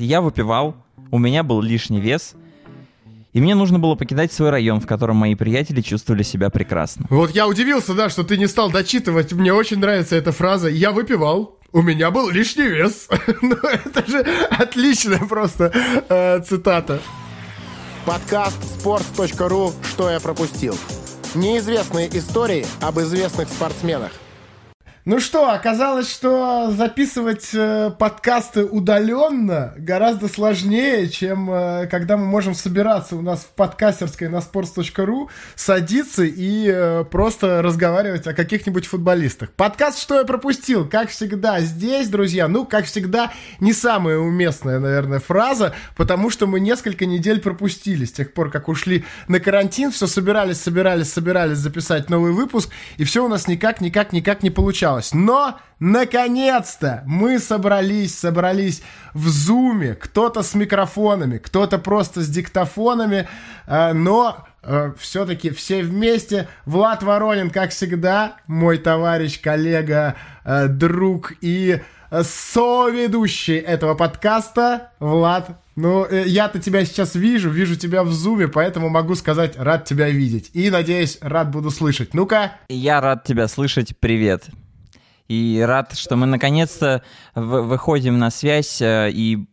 Я выпивал, у меня был лишний вес, и мне нужно было покидать свой район, в котором мои приятели чувствовали себя прекрасно. Вот я удивился, да, что ты не стал дочитывать. Мне очень нравится эта фраза. Я выпивал, у меня был лишний вес. ну, это же отличная просто э, цитата. Подкаст sports.ru «Что я пропустил». Неизвестные истории об известных спортсменах. Ну что, оказалось, что записывать э, подкасты удаленно гораздо сложнее, чем э, когда мы можем собираться у нас в подкастерской на sports.ru, садиться и э, просто разговаривать о каких-нибудь футболистах. Подкаст «Что я пропустил?» Как всегда здесь, друзья, ну, как всегда, не самая уместная, наверное, фраза, потому что мы несколько недель пропустили с тех пор, как ушли на карантин, все собирались, собирались, собирались записать новый выпуск, и все у нас никак, никак, никак не получалось получалось. Но, наконец-то, мы собрались, собрались в зуме. Кто-то с микрофонами, кто-то просто с диктофонами, э, но э, все-таки все вместе. Влад Воронин, как всегда, мой товарищ, коллега, э, друг и соведущий этого подкаста. Влад, ну, я-то тебя сейчас вижу, вижу тебя в зуме, поэтому могу сказать, рад тебя видеть. И, надеюсь, рад буду слышать. Ну-ка. Я рад тебя слышать. Привет. И рад, что мы наконец-то выходим на связь э, и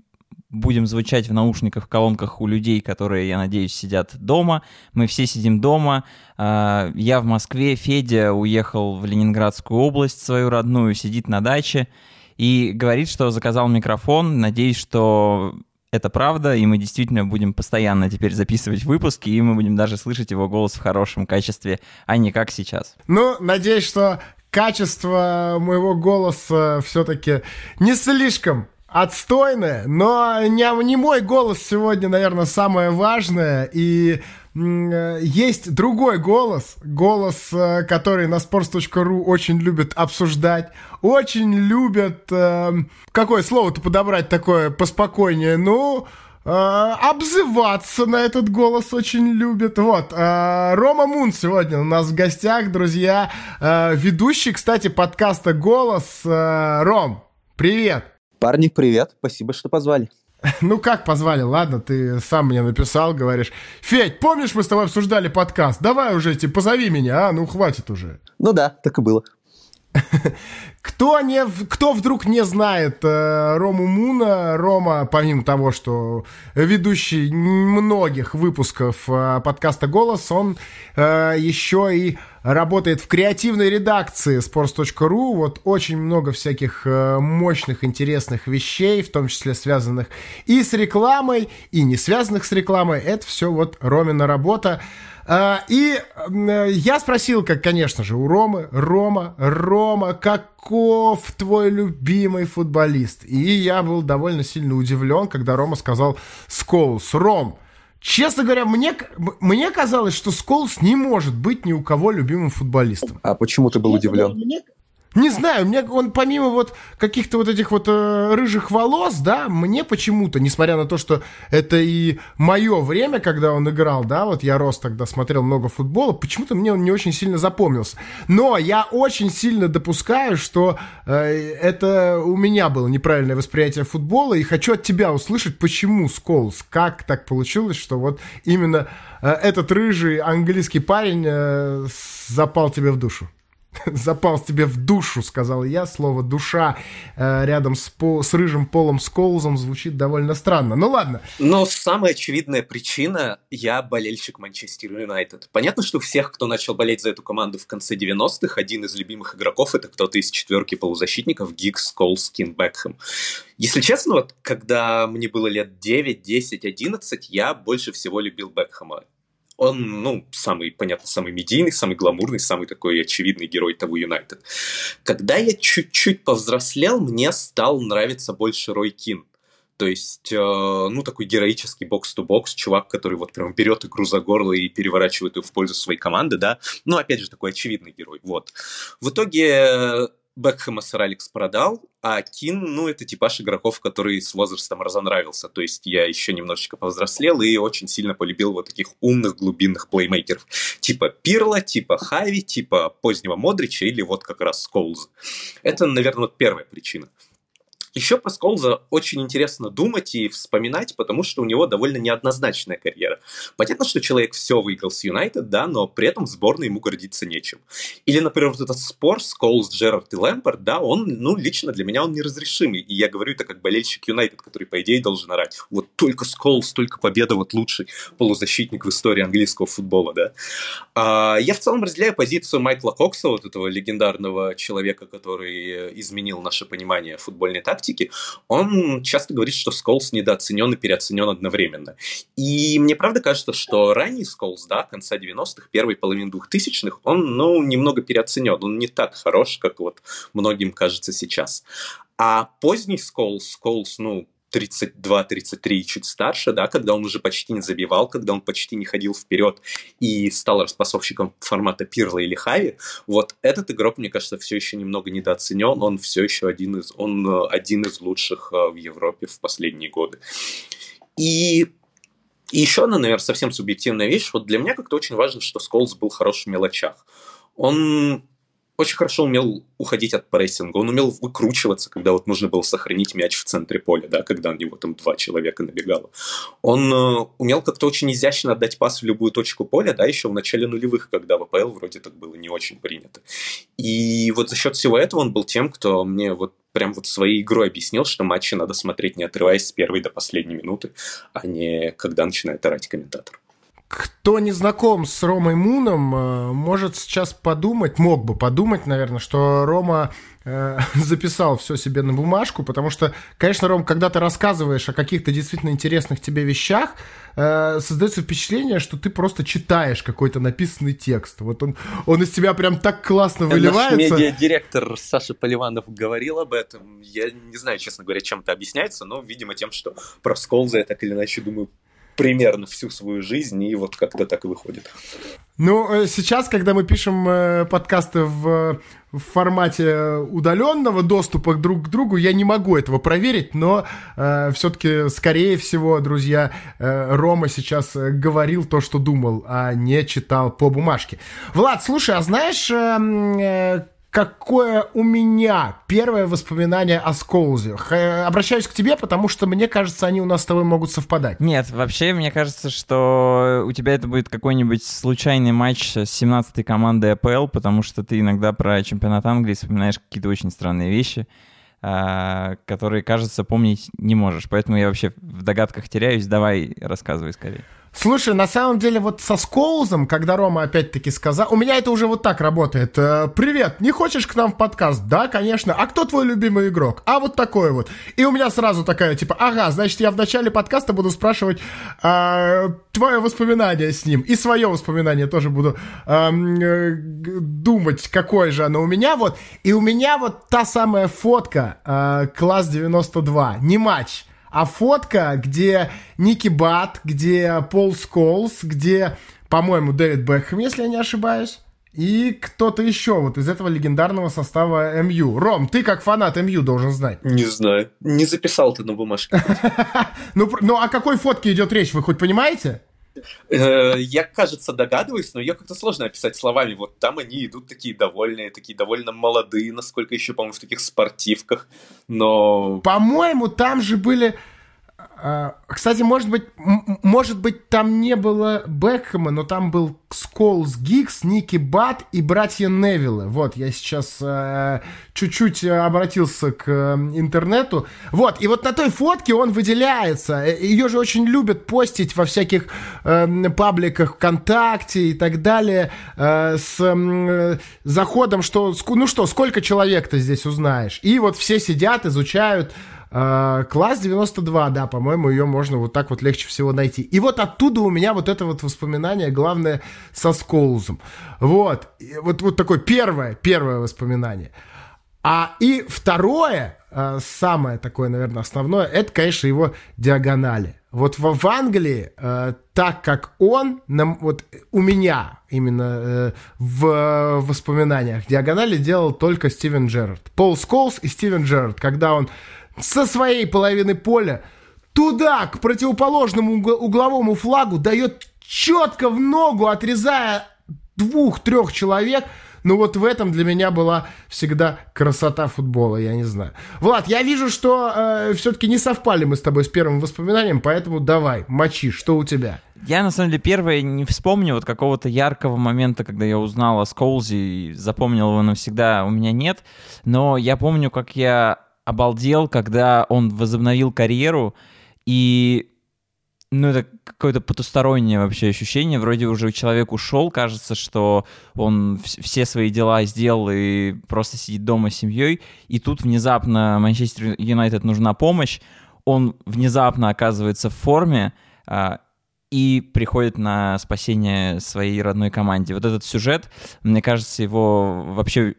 будем звучать в наушниках, в колонках у людей, которые, я надеюсь, сидят дома. Мы все сидим дома. Э, я в Москве, Федя уехал в Ленинградскую область свою родную, сидит на даче и говорит, что заказал микрофон. Надеюсь, что это правда, и мы действительно будем постоянно теперь записывать выпуски, и мы будем даже слышать его голос в хорошем качестве, а не как сейчас. Ну, надеюсь, что качество моего голоса все-таки не слишком отстойное, но не, не мой голос сегодня, наверное, самое важное. И э, есть другой голос, голос, э, который на sports.ru очень любят обсуждать, очень любят... Э, какое слово-то подобрать такое поспокойнее? Ну, обзываться на этот голос очень любят. Вот, э, Рома Мун сегодня у нас в гостях, друзья. Э, ведущий, кстати, подкаста «Голос». Ром, привет. Парни, привет. Спасибо, что позвали. Ну как позвали? Ладно, ты сам мне написал, говоришь. Федь, помнишь, мы с тобой обсуждали подкаст? Давай уже, типа, позови меня, а? Ну хватит уже. Ну да, так и было. Кто, не, кто вдруг не знает э, Рому Муна, Рома, помимо того, что ведущий многих выпусков э, подкаста «Голос», он э, еще и работает в креативной редакции sports.ru. Вот очень много всяких э, мощных, интересных вещей, в том числе связанных и с рекламой, и не связанных с рекламой. Это все вот Ромина работа. И я спросил, как, конечно же, у Ромы, Рома, Рома, каков твой любимый футболист? И я был довольно сильно удивлен, когда Рома сказал Сколс. Ром, Честно говоря, мне, мне казалось, что Сколс не может быть ни у кого любимым футболистом. А почему ты был удивлен? Мне, не знаю, мне он помимо вот каких-то вот этих вот э, рыжих волос, да, мне почему-то, несмотря на то, что это и мое время, когда он играл, да, вот я рос тогда, смотрел много футбола, почему-то мне он не очень сильно запомнился. Но я очень сильно допускаю, что э, это у меня было неправильное восприятие футбола, и хочу от тебя услышать, почему Сколс, как так получилось, что вот именно э, этот рыжий английский парень э, запал тебе в душу. запал тебе в душу, сказал я. Слово «душа» э, рядом с, по, с рыжим полом Сколзом звучит довольно странно. Ну ладно. Но самая очевидная причина – я болельщик Манчестер Юнайтед. Понятно, что всех, кто начал болеть за эту команду в конце 90-х, один из любимых игроков – это кто-то из четверки полузащитников Гиггс, Сколс, Кин, Бекхэм. Если честно, вот когда мне было лет 9, 10, 11, я больше всего любил Бекхэма он, ну, самый, понятно, самый медийный, самый гламурный, самый такой очевидный герой того Юнайтед. Когда я чуть-чуть повзрослел, мне стал нравиться больше Рой Кин. То есть, э, ну, такой героический бокс-то-бокс, чувак, который вот прям берет игру за горло и переворачивает ее в пользу своей команды, да. Ну, опять же, такой очевидный герой, вот. В итоге Бекхэма сэр Алекс продал, а Кин, ну, это типаж игроков, который с возрастом разонравился. То есть я еще немножечко повзрослел и очень сильно полюбил вот таких умных глубинных плеймейкеров. Типа Пирла, типа Хави, типа позднего Модрича или вот как раз Сколза. Это, наверное, вот первая причина. Еще про Сколза очень интересно думать и вспоминать, потому что у него довольно неоднозначная карьера. Понятно, что человек все выиграл с Юнайтед, да, но при этом в сборной ему гордиться нечем. Или, например, вот этот спор Сколз, Джерард и Лэмпорт, да, он, ну, лично для меня он неразрешимый. И я говорю это как болельщик Юнайтед, который, по идее, должен орать. Вот только Сколз, только победа, вот лучший полузащитник в истории английского футбола, да. А, я в целом разделяю позицию Майкла Кокса, вот этого легендарного человека, который изменил наше понимание футбольной тактики, практике, он часто говорит, что Сколс недооценен и переоценен одновременно. И мне правда кажется, что ранний Сколс, да, конца 90-х, первой половины 2000-х, он, ну, немного переоценен, он не так хорош, как вот многим кажется сейчас. А поздний Сколс, Сколс, ну, 32-33 чуть старше, да, когда он уже почти не забивал, когда он почти не ходил вперед и стал распасовщиком формата Пирла или Хави, вот этот игрок, мне кажется, все еще немного недооценен, он все еще один из, он э, один из лучших э, в Европе в последние годы. И и еще одна, наверное, совсем субъективная вещь. Вот для меня как-то очень важно, что Сколс был хорош в мелочах. Он очень хорошо умел уходить от прессинга, он умел выкручиваться, когда вот нужно было сохранить мяч в центре поля, да, когда на него там два человека набегало. Он э, умел как-то очень изящно отдать пас в любую точку поля, да, еще в начале нулевых, когда в АПЛ вроде так было не очень принято. И вот за счет всего этого он был тем, кто мне вот прям вот своей игрой объяснил, что матчи надо смотреть не отрываясь с первой до последней минуты, а не когда начинает орать комментатор. Кто не знаком с Ромой Муном, э, может сейчас подумать, мог бы подумать, наверное, что Рома э, записал все себе на бумажку, потому что, конечно, Ром, когда ты рассказываешь о каких-то действительно интересных тебе вещах, э, создается впечатление, что ты просто читаешь какой-то написанный текст. Вот он, он из тебя прям так классно выливается. Наш медиадиректор Саша Поливанов говорил об этом. Я не знаю, честно говоря, чем это объясняется, но, видимо, тем, что про Сколза я так или иначе думаю примерно всю свою жизнь, и вот как-то так и выходит. Ну, э, сейчас, когда мы пишем э, подкасты в, в формате удаленного доступа друг к другу, я не могу этого проверить, но э, все-таки, скорее всего, друзья, э, Рома сейчас говорил то, что думал, а не читал по бумажке. Влад, слушай, а знаешь, э, какое у меня первое воспоминание о Сколзе. Обращаюсь к тебе, потому что мне кажется, они у нас с тобой могут совпадать. Нет, вообще, мне кажется, что у тебя это будет какой-нибудь случайный матч с 17-й командой АПЛ, потому что ты иногда про чемпионат Англии вспоминаешь какие-то очень странные вещи а, которые, кажется, помнить не можешь. Поэтому я вообще в догадках теряюсь. Давай рассказывай скорее. Слушай, на самом деле вот со Скоузом, когда Рома опять-таки сказал, у меня это уже вот так работает. Э, Привет, не хочешь к нам в подкаст? Да, конечно. А кто твой любимый игрок? А вот такой вот. И у меня сразу такая, типа, ага, значит, я в начале подкаста буду спрашивать э, твое воспоминание с ним. И свое воспоминание тоже буду э, э, думать, какое же оно у меня. Вот. И у меня вот та самая фотка, э, класс 92, не матч а фотка, где Ники Бат, где Пол Сколс, где, по-моему, Дэвид Бекхэм, если я не ошибаюсь. И кто-то еще вот из этого легендарного состава МЮ. Ром, ты как фанат МЮ должен знать. Не знаю. Не записал ты на бумажке. ну, ну, о какой фотке идет речь, вы хоть понимаете? Э, я, кажется, догадываюсь, но ее как-то сложно описать словами. Вот там они идут такие довольные, такие довольно молодые, насколько еще, по-моему, в таких спортивках, но... По-моему, там же были кстати, может быть, может быть, там не было Бекхэма, но там был Сколс Гикс, Ники Бат и братья Невиллы. Вот, я сейчас э, чуть-чуть обратился к э, интернету. Вот, и вот на той фотке он выделяется. Э, Ее же очень любят постить во всяких э, пабликах ВКонтакте и так далее э, с э, заходом, что, ну что, сколько человек ты здесь узнаешь. И вот все сидят, изучают а, класс 92, да, по-моему, ее можно вот так вот легче всего найти. И вот оттуда у меня вот это вот воспоминание, главное, со Скоузом. Вот, вот, вот такое первое, первое воспоминание. А и второе, а, самое такое, наверное, основное, это, конечно, его диагонали. Вот в, в Англии, э, так как он, нам, вот у меня именно э, в воспоминаниях диагонали делал только Стивен Джерард. Пол Сколс и Стивен Джерард, когда он со своей половины поля туда, к противоположному угловому флагу, дает четко в ногу, отрезая двух-трех человек, но вот в этом для меня была всегда красота футбола, я не знаю. Влад, я вижу, что э, все-таки не совпали мы с тобой с первым воспоминанием, поэтому давай, мочи, что у тебя? Я, на самом деле, первое не вспомню вот какого-то яркого момента, когда я узнал о Сколзи и запомнил его навсегда, у меня нет. Но я помню, как я обалдел, когда он возобновил карьеру, и ну, это какое-то потустороннее вообще ощущение. Вроде уже человек ушел, кажется, что он все свои дела сделал и просто сидит дома с семьей. И тут внезапно Манчестер Юнайтед нужна помощь. Он внезапно оказывается в форме а, и приходит на спасение своей родной команде. Вот этот сюжет, мне кажется, его вообще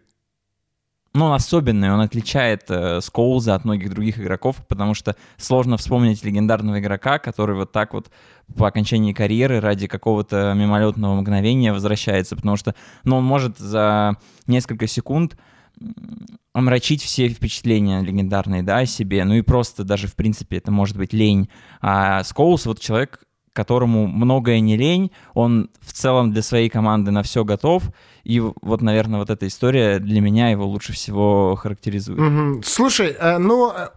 ну, он особенный, он отличает э, Скоуза от многих других игроков, потому что сложно вспомнить легендарного игрока, который вот так вот по окончании карьеры ради какого-то мимолетного мгновения возвращается, потому что, ну, он может за несколько секунд омрачить все впечатления легендарные, да, о себе, ну и просто даже, в принципе, это может быть лень. А Скоулс вот человек, которому многое не лень, он в целом для своей команды на все готов, и вот, наверное, вот эта история для меня его лучше всего характеризует. Угу. Слушай, э, ну, э,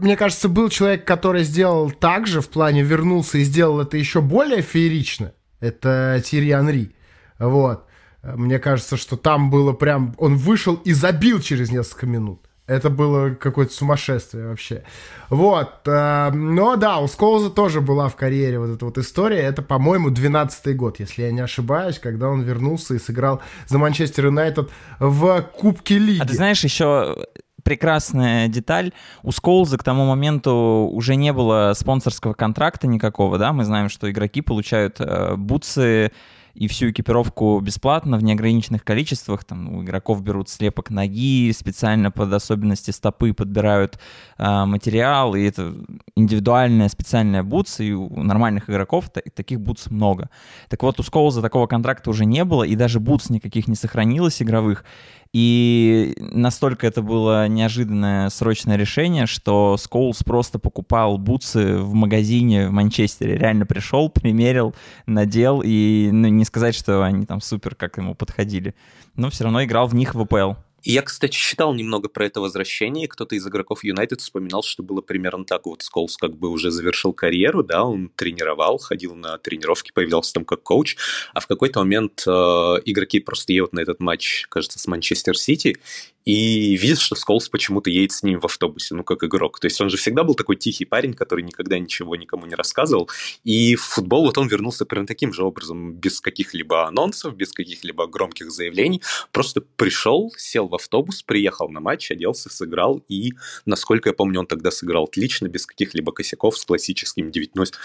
мне кажется, был человек, который сделал так же, в плане вернулся и сделал это еще более феерично. Это Тирьи Анри. Вот. Мне кажется, что там было прям... Он вышел и забил через несколько минут. Это было какое-то сумасшествие вообще. Вот. Э, но да, у Сколза тоже была в карьере вот эта вот история. Это, по-моему, 12-й год, если я не ошибаюсь, когда он вернулся и сыграл за Манчестер Юнайтед в Кубке Лиги. А ты знаешь, еще прекрасная деталь. У Сколза к тому моменту уже не было спонсорского контракта никакого, да, мы знаем, что игроки получают э, бутсы и всю экипировку бесплатно в неограниченных количествах. Там у игроков берут слепок ноги, специально под особенности стопы подбирают э, материал, и это индивидуальная специальная бутс, и у нормальных игроков таких бутс много. Так вот, у Сколза такого контракта уже не было, и даже бутс никаких не сохранилось игровых. И настолько это было неожиданное срочное решение, что Скоулс просто покупал бутсы в магазине в Манчестере. Реально пришел, примерил, надел, и ну, не сказать, что они там супер как ему подходили. Но все равно играл в них в АПЛ. И я, кстати, читал немного про это возвращение, кто-то из игроков Юнайтед вспоминал, что было примерно так. Вот Сколс как бы уже завершил карьеру, да, он тренировал, ходил на тренировки, появлялся там как коуч, а в какой-то момент э, игроки просто едут на этот матч, кажется, с Манчестер Сити, и видит, что Сколс почему-то едет с ним в автобусе, ну, как игрок. То есть он же всегда был такой тихий парень, который никогда ничего никому не рассказывал. И в футбол вот он вернулся прям таким же образом, без каких-либо анонсов, без каких-либо громких заявлений. Просто пришел, сел в автобус, приехал на матч, оделся, сыграл. И, насколько я помню, он тогда сыграл отлично, без каких-либо косяков, с классическим 90,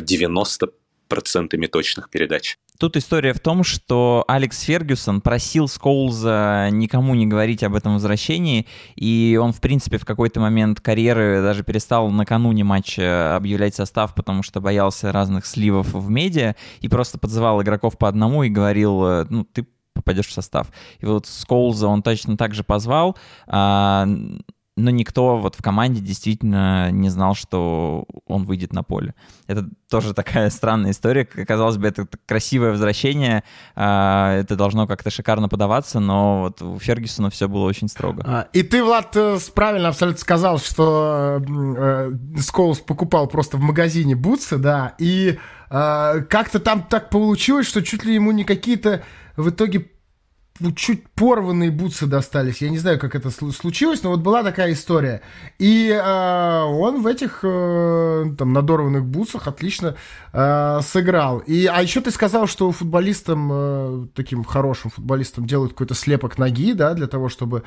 90 процентами точных передач. Тут история в том, что Алекс Фергюсон просил Скоулза никому не говорить об этом возвращении, и он, в принципе, в какой-то момент карьеры даже перестал накануне матча объявлять состав, потому что боялся разных сливов в медиа, и просто подзывал игроков по одному и говорил, э, ну, ты попадешь в состав. И вот Скоулза он точно так же позвал, а, но никто вот в команде действительно не знал, что он выйдет на поле. Это тоже такая странная история. Казалось бы, это красивое возвращение, а, это должно как-то шикарно подаваться, но вот у Фергюсона все было очень строго. А, и ты, Влад, э, правильно абсолютно сказал, что э, Скоус покупал просто в магазине бутсы, да, и э, как-то там так получилось, что чуть ли ему не какие-то в итоге чуть порванные бутсы достались. Я не знаю, как это случилось, но вот была такая история. И э, он в этих э, там надорванных бутсах отлично э, сыграл. И, а еще ты сказал, что футболистам, э, таким хорошим футболистам делают какой-то слепок ноги, да, для того, чтобы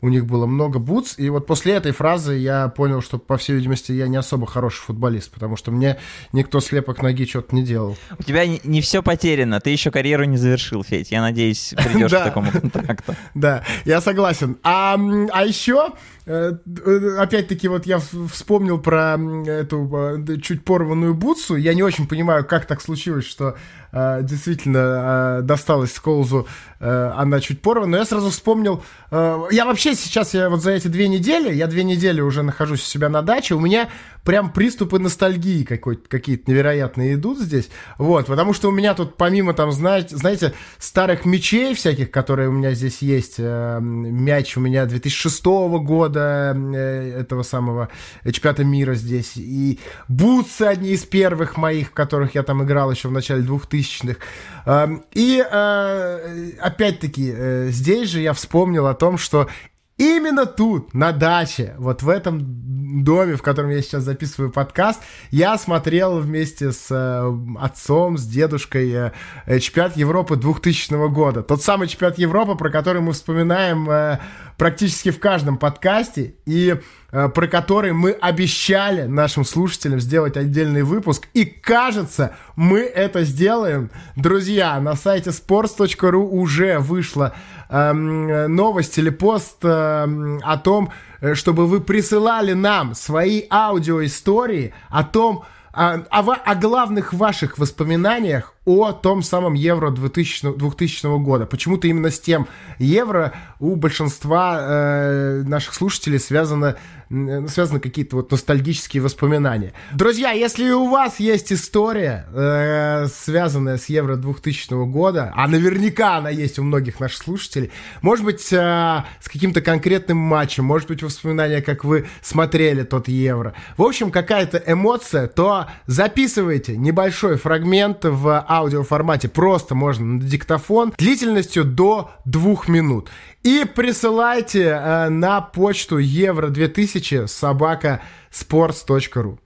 у них было много бутс, и вот после этой фразы я понял, что, по всей видимости, я не особо хороший футболист, потому что мне никто слепок ноги что-то не делал. У тебя не, не все потеряно, ты еще карьеру не завершил, Федь, я надеюсь, придешь к такому контракту. Да, я согласен. А, а еще опять-таки, вот я вспомнил про эту э, чуть порванную бутсу. Я не очень понимаю, как так случилось, что действительно досталась Сколзу она чуть порвана. Но я сразу вспомнил... я вообще сейчас, я вот за эти две недели, я две недели уже нахожусь у себя на даче, у меня прям приступы ностальгии какие-то невероятные идут здесь. Вот, потому что у меня тут помимо там, знаете, знаете старых мечей всяких, которые у меня здесь есть, э, мяч у меня 2006 года, э, этого самого чемпионата мира здесь, и бутсы одни из первых моих, которых я там играл еще в начале 2000-х. Эм, и э, опять-таки э, здесь же я вспомнил о том, что Именно тут, на даче, вот в этом доме, в котором я сейчас записываю подкаст, я смотрел вместе с э, отцом, с дедушкой э, чемпионат Европы 2000 года. Тот самый чемпионат Европы, про который мы вспоминаем э, практически в каждом подкасте. И Э, про который мы обещали нашим слушателям сделать отдельный выпуск. И кажется, мы это сделаем. Друзья, на сайте sports.ru уже вышла эм, новость или пост эм, о том, э, чтобы вы присылали нам свои аудиоистории о том, о, о, о главных ваших воспоминаниях о том самом Евро 2000, 2000 года. Почему-то именно с тем Евро у большинства э, наших слушателей связано, связаны какие-то вот ностальгические воспоминания. Друзья, если у вас есть история, э, связанная с Евро 2000 года, а наверняка она есть у многих наших слушателей, может быть, э, с каким-то конкретным матчем, может быть, воспоминания, как вы смотрели тот Евро. В общем, какая-то эмоция, то записывайте небольшой фрагмент в аудиоформате просто можно на диктофон длительностью до двух минут. И присылайте э, на почту евро 2000 собака sports.ru.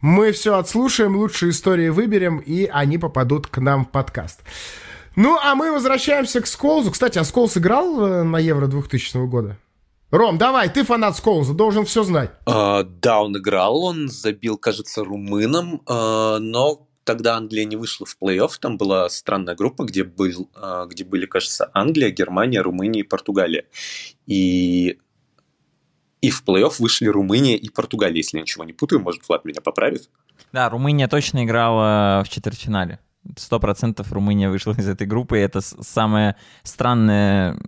Мы все отслушаем, лучшие истории выберем, и они попадут к нам в подкаст. Ну, а мы возвращаемся к Сколзу. Кстати, а Сколз играл э, на Евро 2000 года? Ром, давай, ты фанат Сколза, должен все знать. Uh, да, он играл, он забил, кажется, румыном, uh, но тогда Англия не вышла в плей-офф, там была странная группа, где, был, а, где были, кажется, Англия, Германия, Румыния и Португалия. И, и в плей-офф вышли Румыния и Португалия, если я ничего не путаю, может, Влад меня поправит. Да, Румыния точно играла в четвертьфинале. Сто процентов Румыния вышла из этой группы, и это самая странная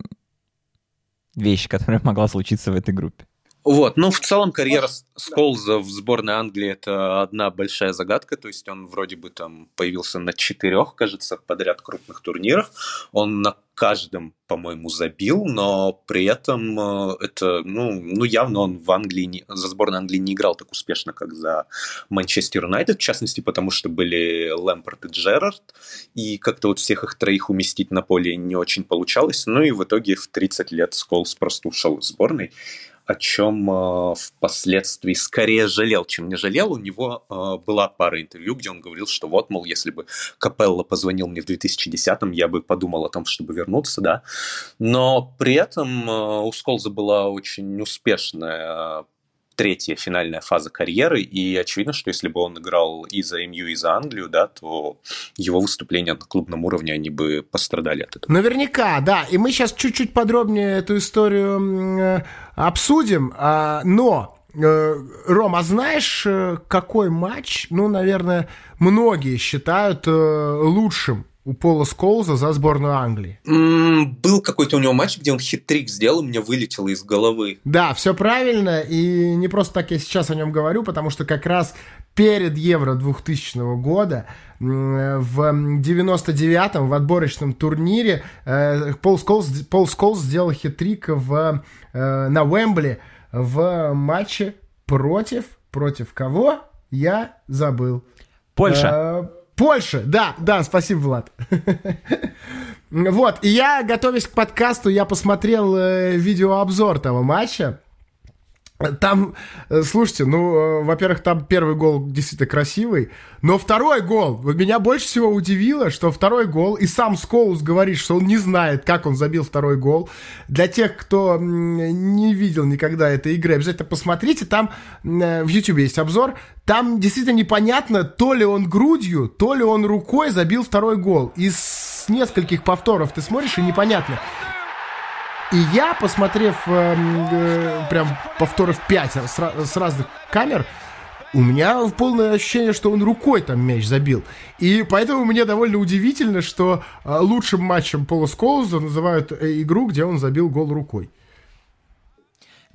вещь, которая могла случиться в этой группе. Вот, ну, в целом карьера Сколза в сборной Англии это одна большая загадка, то есть он вроде бы там появился на четырех, кажется, подряд крупных турнирах, он на каждом, по-моему, забил, но при этом э, это, ну, ну явно он в Англии, не, за сборную Англии не играл так успешно, как за Манчестер Юнайтед, в частности, потому что были Лэмпорт и Джерард, и как-то вот всех их троих уместить на поле не очень получалось, ну и в итоге в 30 лет Сколс просто ушел из сборной о чем э, впоследствии скорее жалел, чем не жалел. У него э, была пара интервью, где он говорил, что вот, мол, если бы Капелло позвонил мне в 2010-м, я бы подумал о том, чтобы вернуться, да. Но при этом э, у Сколза была очень успешная третья финальная фаза карьеры, и очевидно, что если бы он играл и за МЮ, и за Англию, да, то его выступления на клубном уровне, они бы пострадали от этого. Наверняка, да, и мы сейчас чуть-чуть подробнее эту историю э, обсудим, а, но э, Ром, а знаешь, э, какой матч, ну, наверное, многие считают лучшим у Пола Сколза за сборную Англии. Mm, был какой-то у него матч, где он хитрик сделал, мне вылетело из головы. Да, все правильно, и не просто так я сейчас о нем говорю, потому что как раз перед Евро 2000 года в 99-м в отборочном турнире э, Пол Сколз, Пол Сколз сделал хитрик в, э, на Уэмбли в матче против... Против кого? Я забыл. Польша. Польша, да, да, спасибо, Влад. Вот, и я, готовясь к подкасту, я посмотрел э, видеообзор того матча. Там, э, слушайте, ну, э, во-первых, там первый гол действительно красивый, но второй гол, меня больше всего удивило, что второй гол, и сам Скоус говорит, что он не знает, как он забил второй гол. Для тех, кто не видел никогда этой игры, обязательно посмотрите, там в YouTube есть обзор, там действительно непонятно, то ли он грудью, то ли он рукой забил второй гол. Из нескольких повторов ты смотришь, и непонятно. И я, посмотрев э, э, прям 5 с, с разных камер, у меня полное ощущение, что он рукой там мяч забил. И поэтому мне довольно удивительно, что э, лучшим матчем Пола Скоуза называют э, игру, где он забил гол рукой.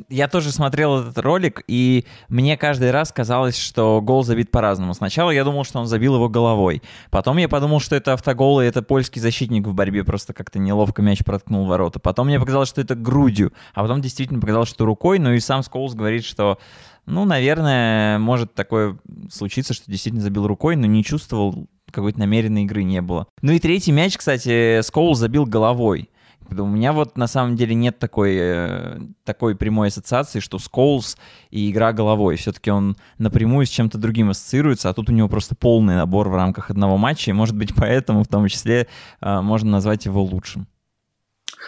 Я тоже смотрел этот ролик, и мне каждый раз казалось, что гол забит по-разному. Сначала я думал, что он забил его головой. Потом я подумал, что это автогол, и это польский защитник в борьбе просто как-то неловко мяч проткнул ворота. Потом мне показалось, что это грудью, а потом действительно показалось, что рукой. Ну и сам Сколс говорит, что ну, наверное, может такое случиться, что действительно забил рукой, но не чувствовал какой-то намеренной игры не было. Ну и третий мяч, кстати, Скоул забил головой. У меня вот на самом деле нет такой, э, такой прямой ассоциации, что Скоулс и игра головой. Все-таки он напрямую с чем-то другим ассоциируется, а тут у него просто полный набор в рамках одного матча, и может быть поэтому в том числе э, можно назвать его лучшим.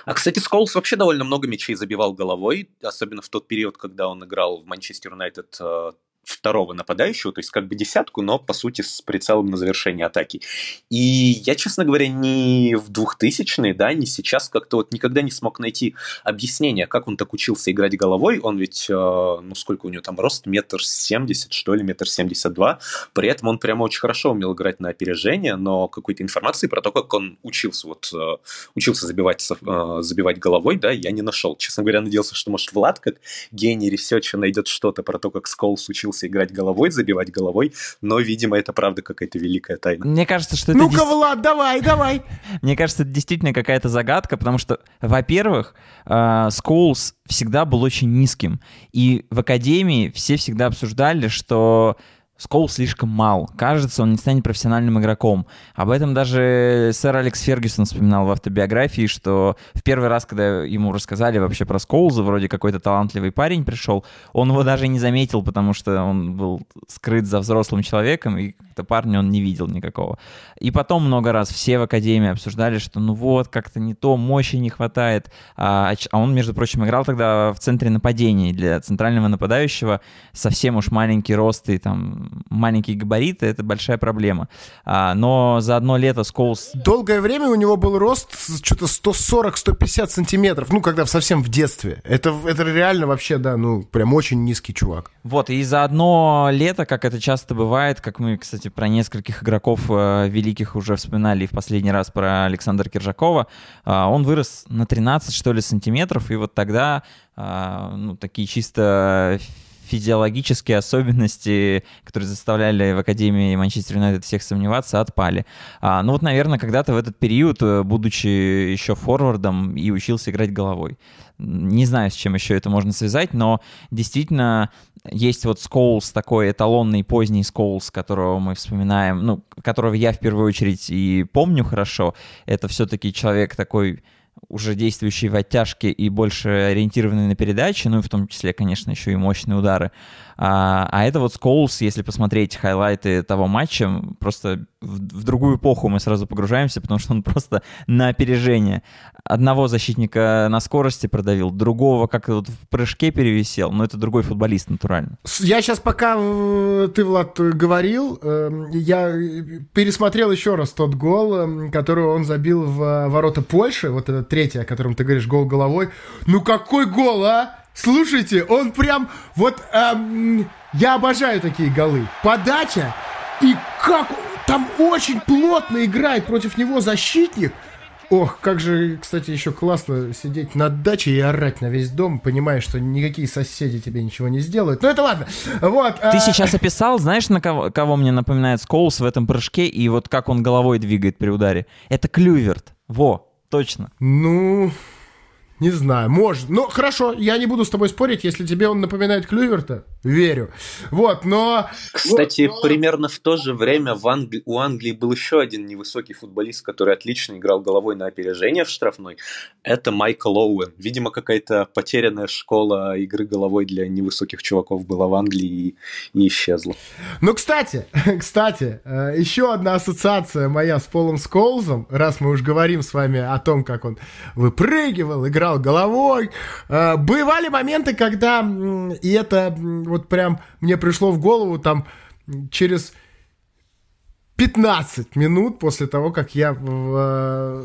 А, кстати, Сколс вообще довольно много мячей забивал головой, особенно в тот период, когда он играл в Манчестер Юнайтед э, второго нападающего, то есть как бы десятку, но по сути с прицелом на завершение атаки. И я, честно говоря, ни в 2000-е, да, ни сейчас как-то вот никогда не смог найти объяснение, как он так учился играть головой. Он ведь, э, ну сколько у него там рост, метр семьдесят, что ли, метр семьдесят два. При этом он прямо очень хорошо умел играть на опережение, но какой-то информации про то, как он учился, вот э, учился забивать, э, забивать головой, да, я не нашел. Честно говоря, надеялся, что, может, Влад, как гений research а, найдет что-то про то, как Скоулз учился научился играть головой, забивать головой, но, видимо, это правда какая-то великая тайна. Мне кажется, что это... Ну-ка, дес... Влад, давай, давай! Мне кажется, это действительно какая-то загадка, потому что, во-первых, Скоулз э, всегда был очень низким, и в Академии все всегда обсуждали, что Скоулз слишком мал. Кажется, он не станет профессиональным игроком. Об этом даже сэр Алекс Фергюсон вспоминал в автобиографии, что в первый раз, когда ему рассказали вообще про Скоулза, вроде какой-то талантливый парень пришел, он его даже не заметил, потому что он был скрыт за взрослым человеком, и как-то парня он не видел никакого. И потом много раз все в Академии обсуждали, что ну вот, как-то не то, мощи не хватает. А, а он, между прочим, играл тогда в центре нападений для центрального нападающего, совсем уж маленький рост и там маленькие габариты, это большая проблема. А, но за одно лето Скоулс... Долгое время у него был рост что-то 140-150 сантиметров, ну, когда совсем в детстве. Это, это реально вообще, да, ну, прям очень низкий чувак. Вот, и за одно лето, как это часто бывает, как мы, кстати, про нескольких игроков э, великих уже вспоминали в последний раз про Александра Киржакова, э, он вырос на 13, что ли, сантиметров, и вот тогда, э, ну, такие чисто физиологические особенности, которые заставляли в Академии Манчестер Юнайтед всех сомневаться, отпали. А, ну вот, наверное, когда-то в этот период, э, будучи еще форвардом, и учился играть головой. Не знаю, с чем еще это можно связать, но действительно есть вот Скоулс, такой эталонный поздний Скоулс, которого мы вспоминаем, ну, которого я в первую очередь и помню хорошо. Это все-таки человек такой уже действующий в оттяжке и больше ориентированный на передачи, ну и в том числе, конечно, еще и мощные удары. А, а это вот Скоулс, если посмотреть хайлайты того матча, просто в, в другую эпоху мы сразу погружаемся, потому что он просто на опережение. Одного защитника на скорости продавил, другого как вот в прыжке перевисел, но это другой футболист натурально. Я сейчас, пока э, ты, Влад, говорил, эм, я пересмотрел еще раз тот гол, эм, который он забил в ворота Польши, вот этот третий, о котором ты говоришь, гол головой. Ну какой гол, а? Слушайте, он прям вот эм, я обожаю такие голы. Подача и как там очень плотно играет против него защитник. Ох, как же, кстати, еще классно сидеть на даче и орать на весь дом, понимая, что никакие соседи тебе ничего не сделают. Ну это ладно. Вот. Ты а... сейчас описал, знаешь, на кого, кого мне напоминает Скоулс в этом прыжке и вот как он головой двигает при ударе? Это Клюверт. Во, точно. Ну, не знаю, может. Ну, хорошо, я не буду с тобой спорить, если тебе он напоминает Клюверта. Верю. Вот, но... Кстати, вот, но... примерно в то же время в Англи... у Англии был еще один невысокий футболист, который отлично играл головой на опережение в штрафной. Это Майкл Оуэн. Видимо, какая-то потерянная школа игры головой для невысоких чуваков была в Англии и, и исчезла. Ну, кстати, кстати, э, еще одна ассоциация моя с Полом Сколзом, раз мы уж говорим с вами о том, как он выпрыгивал, играл головой. Э, бывали моменты, когда, и это вот прям мне пришло в голову там через 15 минут после того, как я э,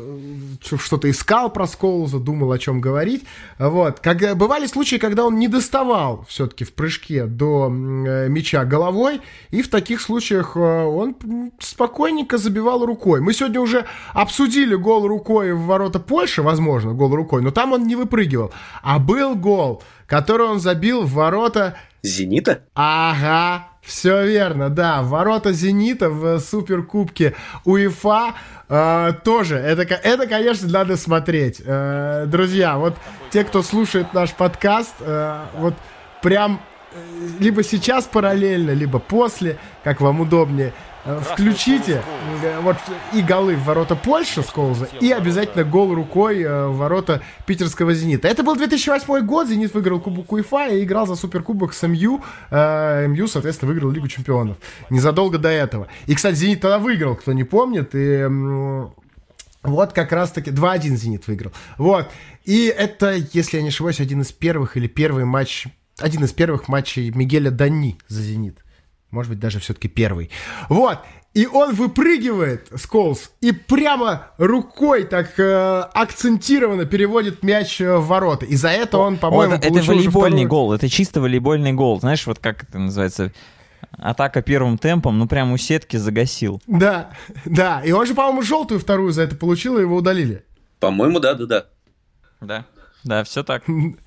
что-то искал про Сколза, думал, о чем говорить. Вот. Как, бывали случаи, когда он не доставал все-таки в прыжке до э, мяча головой, и в таких случаях э, он спокойненько забивал рукой. Мы сегодня уже обсудили гол рукой в ворота Польши, возможно, гол рукой, но там он не выпрыгивал. А был гол, который он забил в ворота... «Зенита»? Ага, все верно, да. Ворота «Зенита» в Суперкубке УЕФА э, тоже. Это, это, конечно, надо смотреть. Э, друзья, вот те, кто слушает наш подкаст, э, вот прям э, либо сейчас параллельно, либо после, как вам удобнее – включите э, вот и голы в ворота Польши с Колза, и обязательно гол рукой э, в ворота питерского «Зенита». Это был 2008 год, «Зенит» выиграл Кубок УЕФА и играл за Суперкубок с МЮ. МЮ, соответственно, выиграл Лигу Чемпионов. Незадолго до этого. И, кстати, «Зенит» тогда выиграл, кто не помнит, и... Вот как раз-таки 2-1 «Зенит» выиграл. Вот. И это, если я не ошибаюсь, один из первых или первый матч, один из первых матчей Мигеля Дани за «Зенит». Может быть, даже все-таки первый. Вот. И он выпрыгивает, Сколс, и прямо рукой так э, акцентированно переводит мяч э, в ворота. И за это он, по-моему, это, это волейбольный второй... гол, это чисто волейбольный гол. Знаешь, вот как это называется? Атака первым темпом, ну прям у сетки загасил. Да, да. И он же, по-моему, желтую вторую за это получил, и его удалили. По-моему, да, да, да. Да, да, все так.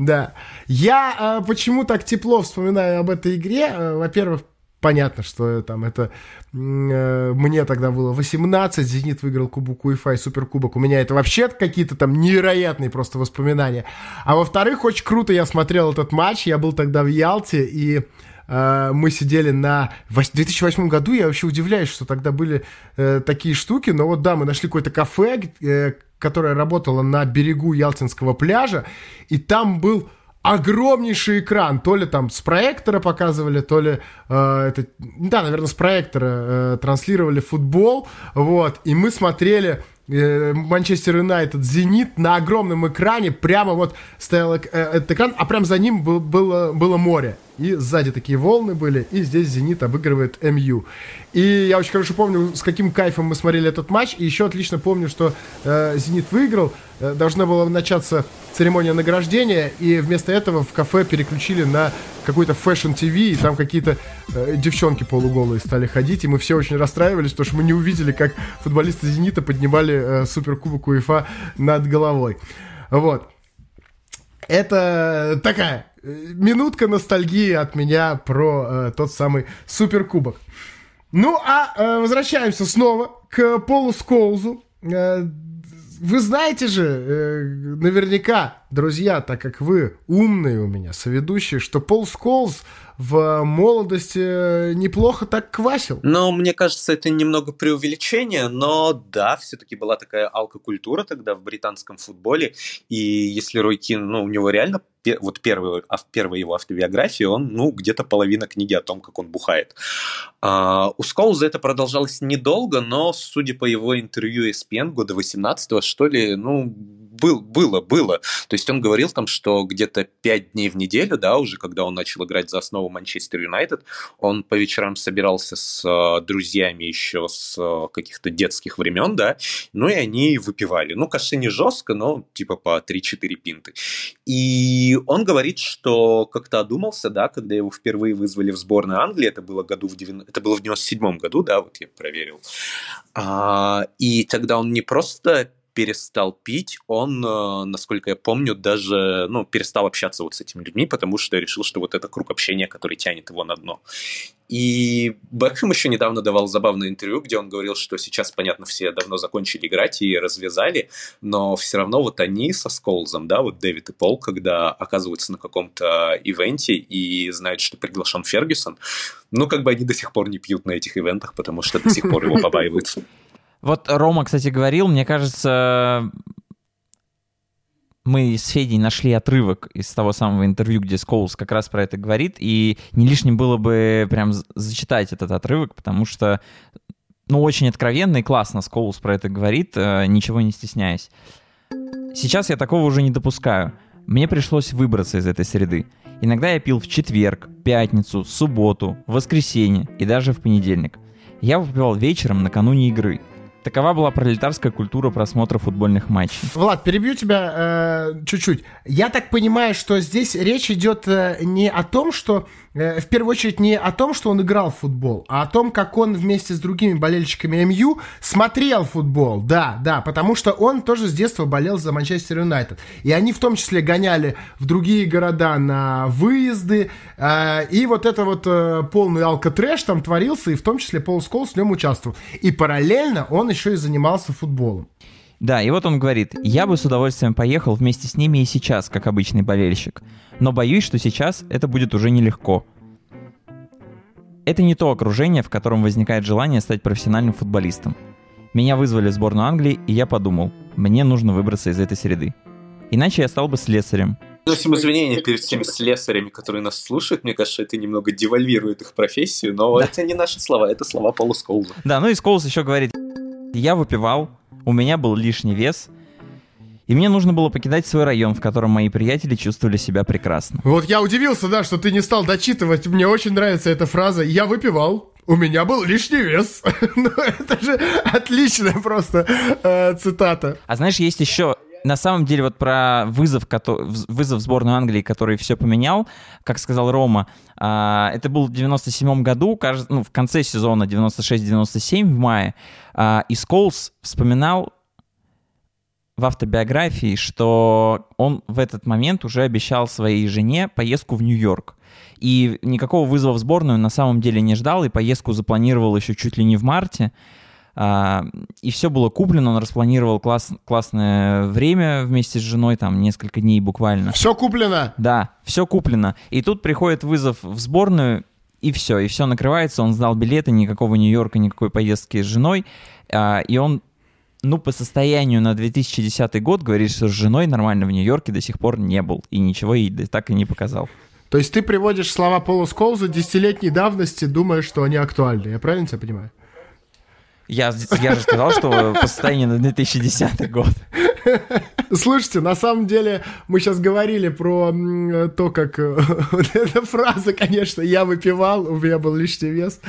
Да. Я э, почему так тепло вспоминаю об этой игре? Э, во-первых, понятно, что там это э, мне тогда было 18, Зенит выиграл Кубок УЕФА и Суперкубок. У меня это вообще какие-то там невероятные просто воспоминания. А во-вторых, очень круто я смотрел этот матч. Я был тогда в Ялте, и э, мы сидели на... В 2008 году я вообще удивляюсь, что тогда были э, такие штуки. Но вот да, мы нашли какое-то кафе, э, которая работала на берегу Ялтинского пляжа, и там был огромнейший экран, то ли там с проектора показывали, то ли э, это, да, наверное, с проектора э, транслировали футбол, вот, и мы смотрели Манчестер Юнайтед, Зенит на огромном экране, прямо вот стоял э, этот экран, а прям за ним был, было, было море и сзади такие волны были, и здесь «Зенит» обыгрывает МЮ. И я очень хорошо помню, с каким кайфом мы смотрели этот матч, и еще отлично помню, что э, «Зенит» выиграл, э, должна была начаться церемония награждения, и вместо этого в кафе переключили на какой-то Fashion TV, и там какие-то э, девчонки полуголые стали ходить, и мы все очень расстраивались, потому что мы не увидели, как футболисты «Зенита» поднимали э, суперкубок УЕФА над головой. Вот. Это такая минутка ностальгии от меня про э, тот самый суперкубок. Ну, а э, возвращаемся снова к Полу Сколзу. Э, вы знаете же, э, наверняка, друзья, так как вы умные у меня, соведущие, что Пол Сколз в молодости неплохо так квасил. Ну, мне кажется, это немного преувеличение, но да, все-таки была такая алкокультура тогда в британском футболе, и если Рой Кин, ну, у него реально вот первый, а первая его автобиография, он, ну, где-то половина книги о том, как он бухает. А, у Скоуза это продолжалось недолго, но, судя по его интервью ESPN года 18 что ли, ну, был, было, было. То есть он говорил там, что где-то пять дней в неделю, да, уже когда он начал играть за основу Манчестер Юнайтед, он по вечерам собирался с э, друзьями еще с э, каких-то детских времен, да, ну и они выпивали. Ну, конечно, не жестко, но типа по 3-4 пинты. И он говорит, что как-то одумался, да, когда его впервые вызвали в сборную Англии, это было, году в 90... это было в 97 году, да, вот я проверил. А, и тогда он не просто перестал пить, он, э, насколько я помню, даже ну, перестал общаться вот с этими людьми, потому что решил, что вот это круг общения, который тянет его на дно. И Бекхэм еще недавно давал забавное интервью, где он говорил, что сейчас, понятно, все давно закончили играть и развязали, но все равно вот они со Сколзом, да, вот Дэвид и Пол, когда оказываются на каком-то ивенте и знают, что приглашен Фергюсон, ну, как бы они до сих пор не пьют на этих ивентах, потому что до сих пор его побаиваются. Вот Рома, кстати, говорил, мне кажется, мы с Федей нашли отрывок из того самого интервью, где Скоулс как раз про это говорит, и не лишним было бы прям зачитать этот отрывок, потому что, ну, очень откровенно и классно Скоулс про это говорит, э, ничего не стесняясь. Сейчас я такого уже не допускаю. Мне пришлось выбраться из этой среды. Иногда я пил в четверг, пятницу, субботу, воскресенье и даже в понедельник – Я выпивал вечером накануне игры. Такова была пролетарская культура просмотра футбольных матчей. Влад, перебью тебя э, чуть-чуть. Я так понимаю, что здесь речь идет э, не о том, что в первую очередь не о том, что он играл в футбол, а о том, как он вместе с другими болельщиками МЮ смотрел футбол. Да, да, потому что он тоже с детства болел за Манчестер Юнайтед. И они в том числе гоняли в другие города на выезды. Э, и вот это вот э, полный алкотрэш там творился, и в том числе Пол Сколс в нем участвовал. И параллельно он еще и занимался футболом. Да, и вот он говорит, я бы с удовольствием поехал вместе с ними и сейчас, как обычный болельщик. Но боюсь, что сейчас это будет уже нелегко. Это не то окружение, в котором возникает желание стать профессиональным футболистом. Меня вызвали в сборную Англии, и я подумал, мне нужно выбраться из этой среды. Иначе я стал бы слесарем. Просим извинения перед всеми слесарями, которые нас слушают. Мне кажется, это немного девальвирует их профессию, но Да. это не наши слова, это слова Пола Сколза. Да, ну и Сколс еще говорит, я выпивал, у меня был лишний вес, и мне нужно было покидать свой район, в котором мои приятели чувствовали себя прекрасно. Вот я удивился, да, что ты не стал дочитывать. Мне очень нравится эта фраза. Я выпивал. У меня был лишний вес. ну, это же отличная просто э, цитата. А знаешь, есть еще на самом деле вот про вызов, вызов в сборную Англии, который все поменял, как сказал Рома, а, это был в 97 году, кажется, ну, в конце сезона 96-97 в мае, а, и Сколс вспоминал в автобиографии, что он в этот момент уже обещал своей жене поездку в Нью-Йорк. И никакого вызова в сборную на самом деле не ждал, и поездку запланировал еще чуть ли не в марте. А, и все было куплено, он распланировал класс, классное время вместе с женой, там несколько дней буквально. Все куплено. Да, все куплено. И тут приходит вызов в сборную, и все, и все накрывается. Он сдал билеты, никакого Нью-Йорка, никакой поездки с женой. А, и он, ну, по состоянию на 2010 год говорит, что с женой нормально в Нью-Йорке до сих пор не был. И ничего ей так и не показал. То есть ты приводишь слова Пола Сколза десятилетней давности, думая, что они актуальны. Я правильно тебя понимаю? Я, я же сказал, что по состоянию на 2010 год. Слушайте, на самом деле мы сейчас говорили про то, как э, вот эта фраза, конечно, я выпивал, у меня был лишний вес.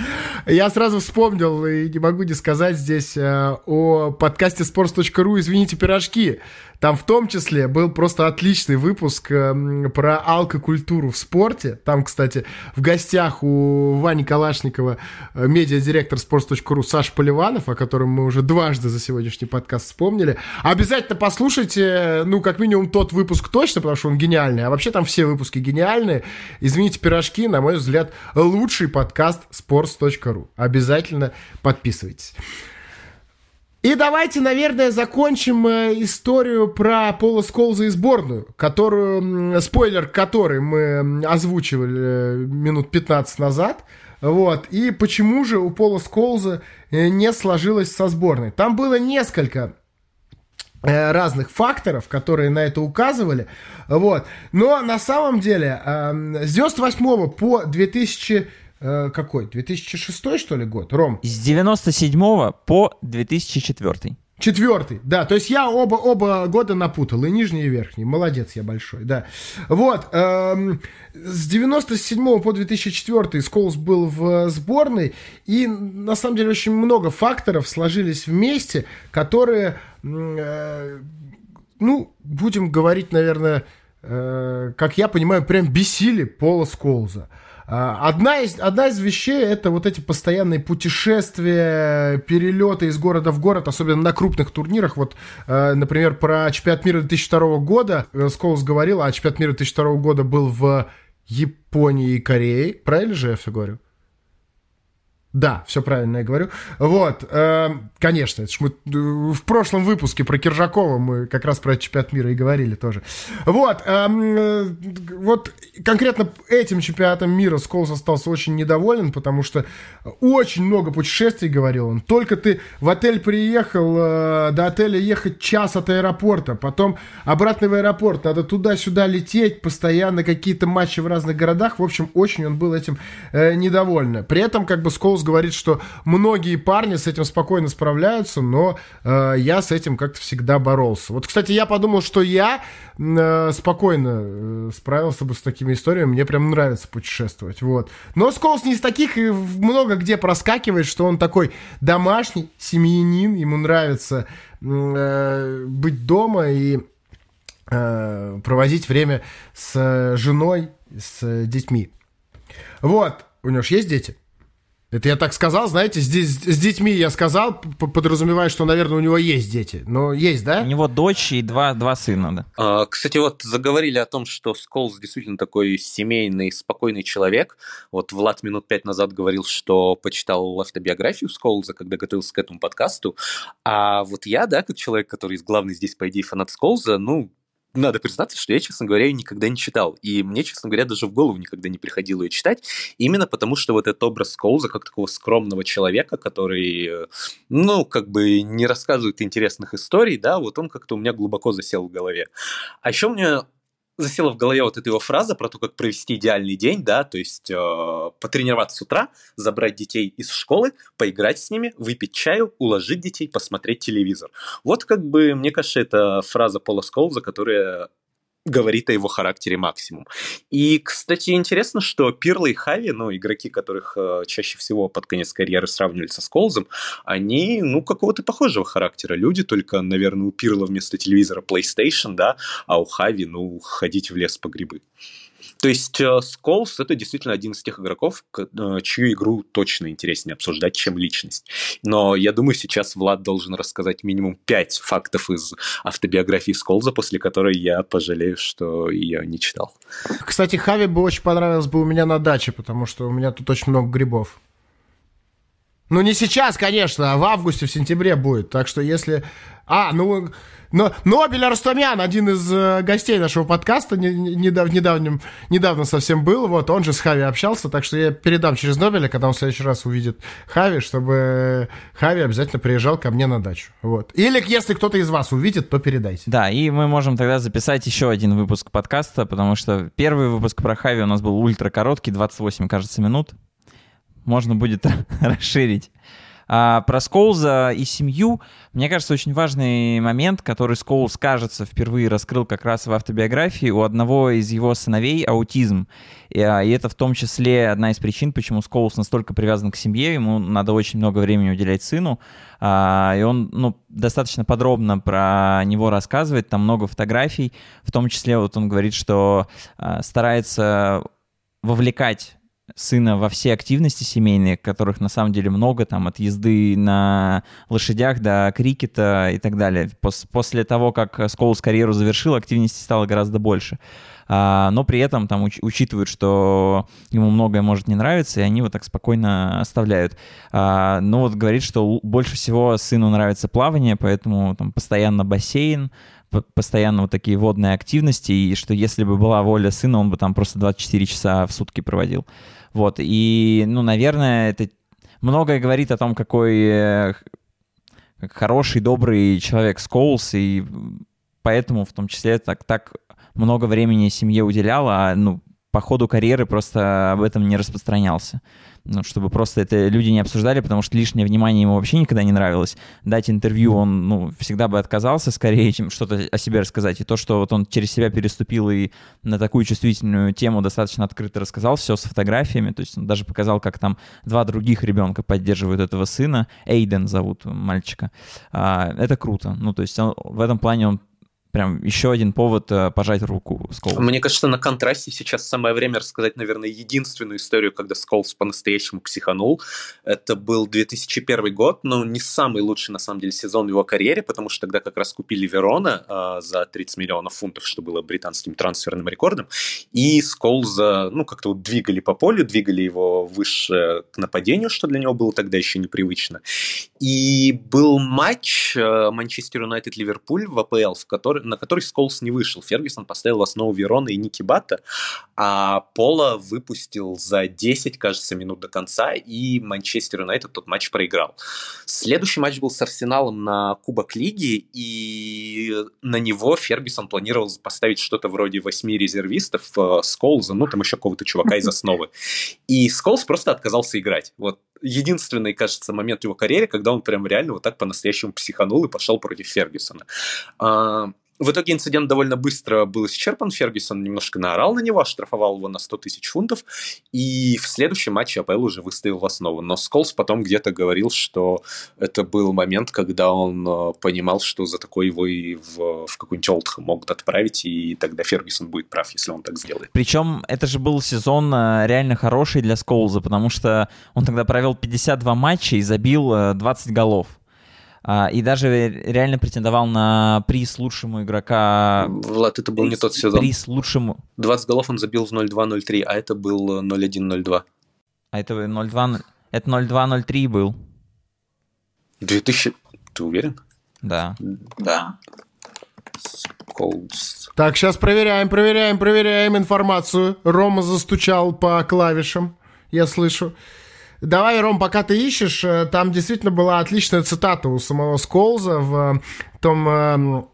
Я сразу вспомнил, и не могу не сказать здесь э, о подкасте sports.ru «Извините, пирожки». Там в том числе был просто отличный выпуск э, про алкокультуру в спорте. Там, кстати, в гостях у Вани Калашникова медиадиректор sports.ru Саша Поливанов, о котором мы уже дважды за сегодняшний подкаст вспомнили. Обязательно послушайте, ну, как минимум, тот выпуск точно, потому что он гениальный. А вообще там все выпуски гениальные. Извините, пирожки, на мой взгляд, лучший подкаст sports.ru. Обязательно подписывайтесь. И давайте, наверное, закончим э, историю про Пола Сколза и сборную, которую, спойлер который мы озвучивали э, минут 15 назад. Вот. И почему же у Пола Сколза э, не сложилось со сборной? Там было несколько разных факторов, которые на это указывали. Вот. Но на самом деле эм, с 98 по 2000... э, какой? 2006 что ли год? Ром? С 97 по 2004. Четвертый, да, то есть я оба, оба года напутал, и нижний, и верхний, молодец я большой, да. Вот, эм, с 97 по 2004 Сколс был в сборной, и на самом деле очень много факторов сложились вместе, которые, э, ну, будем говорить, наверное, э, как я понимаю, прям бесили Пола Сколза. А, Одна из, одна из вещей это вот эти постоянные путешествия, перелеты из города в город, особенно на крупных турнирах. Вот, э, например, про чемпионат мира 2002 года э, Сколс говорил, а чемпионат мира 2002 года был в Японии и Корее. Правильно же я все говорю? Да, все правильно я говорю. Вот, э, конечно, это ж мы э, в прошлом выпуске про Киржакова мы как раз про чемпионат мира и говорили тоже. Вот, эм, э, вот конкретно этим чемпионатом мира Сколс остался очень недоволен, потому что очень много путешествий, говорил он. Только ты в отель приехал, э, до отеля ехать час от аэропорта, потом обратно в аэропорт, надо туда-сюда лететь, постоянно какие-то матчи в разных городах. В общем, очень он был этим э, недоволен. При этом, как бы, Сколс Сколс говорит, что многие парни с этим спокойно справляются, но э, я с этим как-то всегда боролся. Вот, кстати, я подумал, что я э, спокойно э, справился бы с такими историями. Мне прям нравится путешествовать. Вот. Но Сколс не из таких и много где проскакивает, что он такой домашний семьянин, ему нравится э, быть дома и э, проводить время с женой, с детьми. Вот, у него же есть дети? Это я так сказал, знаете, здесь с детьми я сказал, подразумевая, что, наверное, у него есть дети. Но есть, да? У него дочь и два, два сына, да. А, кстати, вот заговорили о том, что Сколс действительно такой семейный, спокойный человек. Вот Влад минут пять назад говорил, что почитал автобиографию Сколза, когда готовился к этому подкасту. А вот я, да, как человек, который главный здесь, по идее, фанат Сколза, ну, надо признаться, что я, честно говоря, ее никогда не читал. И мне, честно говоря, даже в голову никогда не приходило ее читать. Именно потому, что вот этот образ Коуза как такого скромного человека, который, э, ну, как бы не рассказывает интересных историй, да, вот он как-то у меня глубоко засел в голове. А еще мне засела в голове вот эта его фраза про то, как провести идеальный день, да, то есть э, потренироваться с утра, забрать детей из школы, поиграть с ними, выпить чаю, уложить детей, посмотреть телевизор. Вот как бы, мне кажется, это фраза Пола Сколза, которая говорит о его характере максимум. И, кстати, интересно, что Пирла и Хави, ну, игроки, которых э, чаще всего под конец карьеры сравнивали со Сколзом, они, ну, какого-то похожего характера люди, только, наверное, у Пирла вместо телевизора PlayStation, да, а у Хави, ну, ходить в лес по грибы. То есть Сколс э, это действительно один из тех игроков, э, чью игру точно интереснее обсуждать, чем личность. Но я думаю, сейчас Влад должен рассказать минимум пять фактов из автобиографии Сколза, после которой я пожалею, что ее не читал. Кстати, Хави бы очень понравилось бы у меня на даче, потому что у меня тут очень много грибов. Ну, не сейчас, конечно, а в августе, в сентябре будет. Так что если... А, ну, но Нобель Арстамян, один из э, гостей нашего подкаста, не, не, недавним, недавно совсем был, вот, он же с Хави общался, так что я передам через Нобеля, когда он в следующий раз увидит Хави, чтобы Хави обязательно приезжал ко мне на дачу, вот. Или если кто-то из вас увидит, то передайте. Да, и мы можем тогда записать еще один выпуск подкаста, потому что первый выпуск про Хави у нас был ультра короткий, 28, кажется, минут. Можно будет расширить. А про Скоуза и семью, мне кажется, очень важный момент, который Скоуз, кажется, впервые раскрыл как раз в автобиографии. У одного из его сыновей аутизм. И, а, и это в том числе одна из причин, почему Скоуз настолько привязан к семье. Ему надо очень много времени уделять сыну. А, и он ну, достаточно подробно про него рассказывает. Там много фотографий. В том числе вот он говорит, что а, старается вовлекать сына во все активности семейные, которых на самом деле много, там, от езды на лошадях до крикета и так далее. Пос после того, как Скоулс карьеру завершил, активности стало гораздо больше. А, но при этом там уч учитывают, что ему многое может не нравиться, и они его так спокойно оставляют. А, но вот говорит, что больше всего сыну нравится плавание, поэтому там постоянно бассейн, постоянно вот такие водные активности, и что если бы была воля сына, он бы там просто 24 часа в сутки проводил. Вот, и, ну, наверное, это многое говорит о том, какой э, хороший, добрый человек Скоулс, и поэтому в том числе так, так много времени семье уделял, а, ну, по ходу карьеры просто об этом не распространялся ну, чтобы просто это люди не обсуждали, потому что лишнее внимание ему вообще никогда не нравилось. Дать интервью он, ну, всегда бы отказался скорее, чем что-то о себе рассказать. И то, что вот он через себя переступил и на такую чувствительную тему достаточно открыто рассказал, все с фотографиями, то есть он даже показал, как там два других ребенка поддерживают этого сына, Эйден зовут мальчика. А, это круто. Ну, то есть он, в этом плане он прям еще один повод э, пожать руку Сколсу. Мне кажется, на контрасте сейчас самое время рассказать, наверное, единственную историю, когда Сколс по-настоящему психанул. Это был 2001 год, но не самый лучший, на самом деле, сезон в его карьере, потому что тогда как раз купили Верона э, за 30 миллионов фунтов, что было британским трансферным рекордом, и Сколза, ну, как-то вот двигали по полю, двигали его выше к нападению, что для него было тогда еще непривычно. И был матч э, Манчестер Юнайтед-Ливерпуль в АПЛ, в который на который Сколс не вышел. Фергюсон поставил основу Верона и Ники Бата, а Пола выпустил за 10, кажется, минут до конца, и Манчестер Юнайтед тот матч проиграл. Следующий матч был с Арсеналом на Кубок Лиги, и на него Фергюсон планировал поставить что-то вроде восьми резервистов, э, Сколза, ну там еще какого-то чувака из основы. И Сколс просто отказался играть. Вот единственный, кажется, момент в его карьере, когда он прям реально вот так по-настоящему психанул и пошел против Фергюсона. А, в итоге инцидент довольно быстро был исчерпан. Фергюсон немножко наорал на него, оштрафовал его на 100 тысяч фунтов, и в следующем матче АПЛ уже выставил в основу. Но Сколс потом где-то говорил, что это был момент, когда он э, понимал, что за такой его и в, в какой-нибудь Олдхэм могут отправить, и тогда Фергюсон будет прав, если он так сделает. Причем это же был сезон э, реально хороший для Сколза, потому что он тогда провел 52 матча и забил 20 э, голов. А, и даже реально претендовал на приз лучшему игрока. Влад, это был приз, не тот сезон. Приз лучшему. 20 голов он забил в 0-2-0-3, а это был 0-1-0-2. А это 0-2... Это 0-2-0-3 был. 2000... Ты уверен? Да. Да. Colts. Так, сейчас проверяем, проверяем, проверяем информацию. Рома застучал по клавишам, я слышу. Давай, Ром, пока ты ищешь, э, там действительно была отличная цитата у самого Сколза в э, том эм,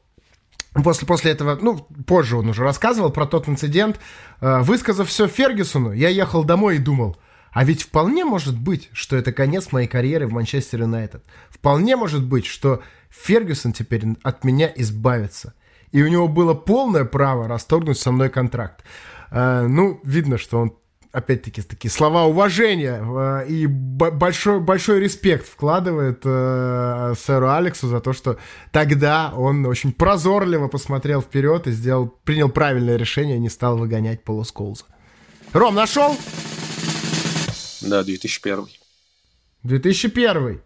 После, после этого, ну, позже он уже рассказывал про тот инцидент. Э, высказав все Фергюсону, я ехал домой и думал, а ведь вполне может быть, что это конец моей карьеры в Манчестер Юнайтед. Вполне может быть, что Фергюсон теперь от меня избавится. И у него было полное право расторгнуть со мной контракт. Ну, видно, что он опять-таки, такие слова уважения э, и большой, большой респект вкладывает э, сэру Алексу за то, что тогда он очень прозорливо посмотрел вперед и сделал, принял правильное решение, не стал выгонять Пола Сколза. Ром, нашел? Да, 2001. 2001.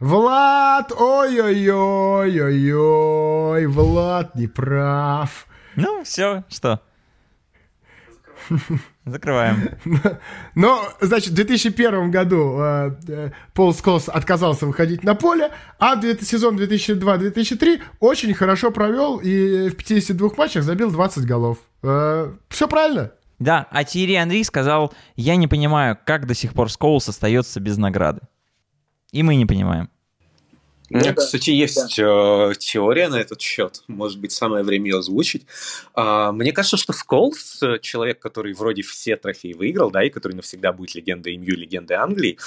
Влад, ой-ой-ой-ой-ой, Влад не прав. Ну, все, что? Закрываем. Но, значит, в 2001 году э, э, Пол Сколс отказался выходить на поле, а сезон 2002-2003 очень хорошо провел и в 52 матчах забил 20 голов. Э, все правильно? Да, а Тири Анри сказал, я не понимаю, как до сих пор Скоулс остается без награды. И мы не понимаем. У меня, да, кстати, есть да. э, теория на этот счет. Может быть, самое время ее озвучить. А, мне кажется, что Сколс, э, человек, который вроде все трофеи выиграл, да, и который навсегда будет легендой МЮ, легендой Англии,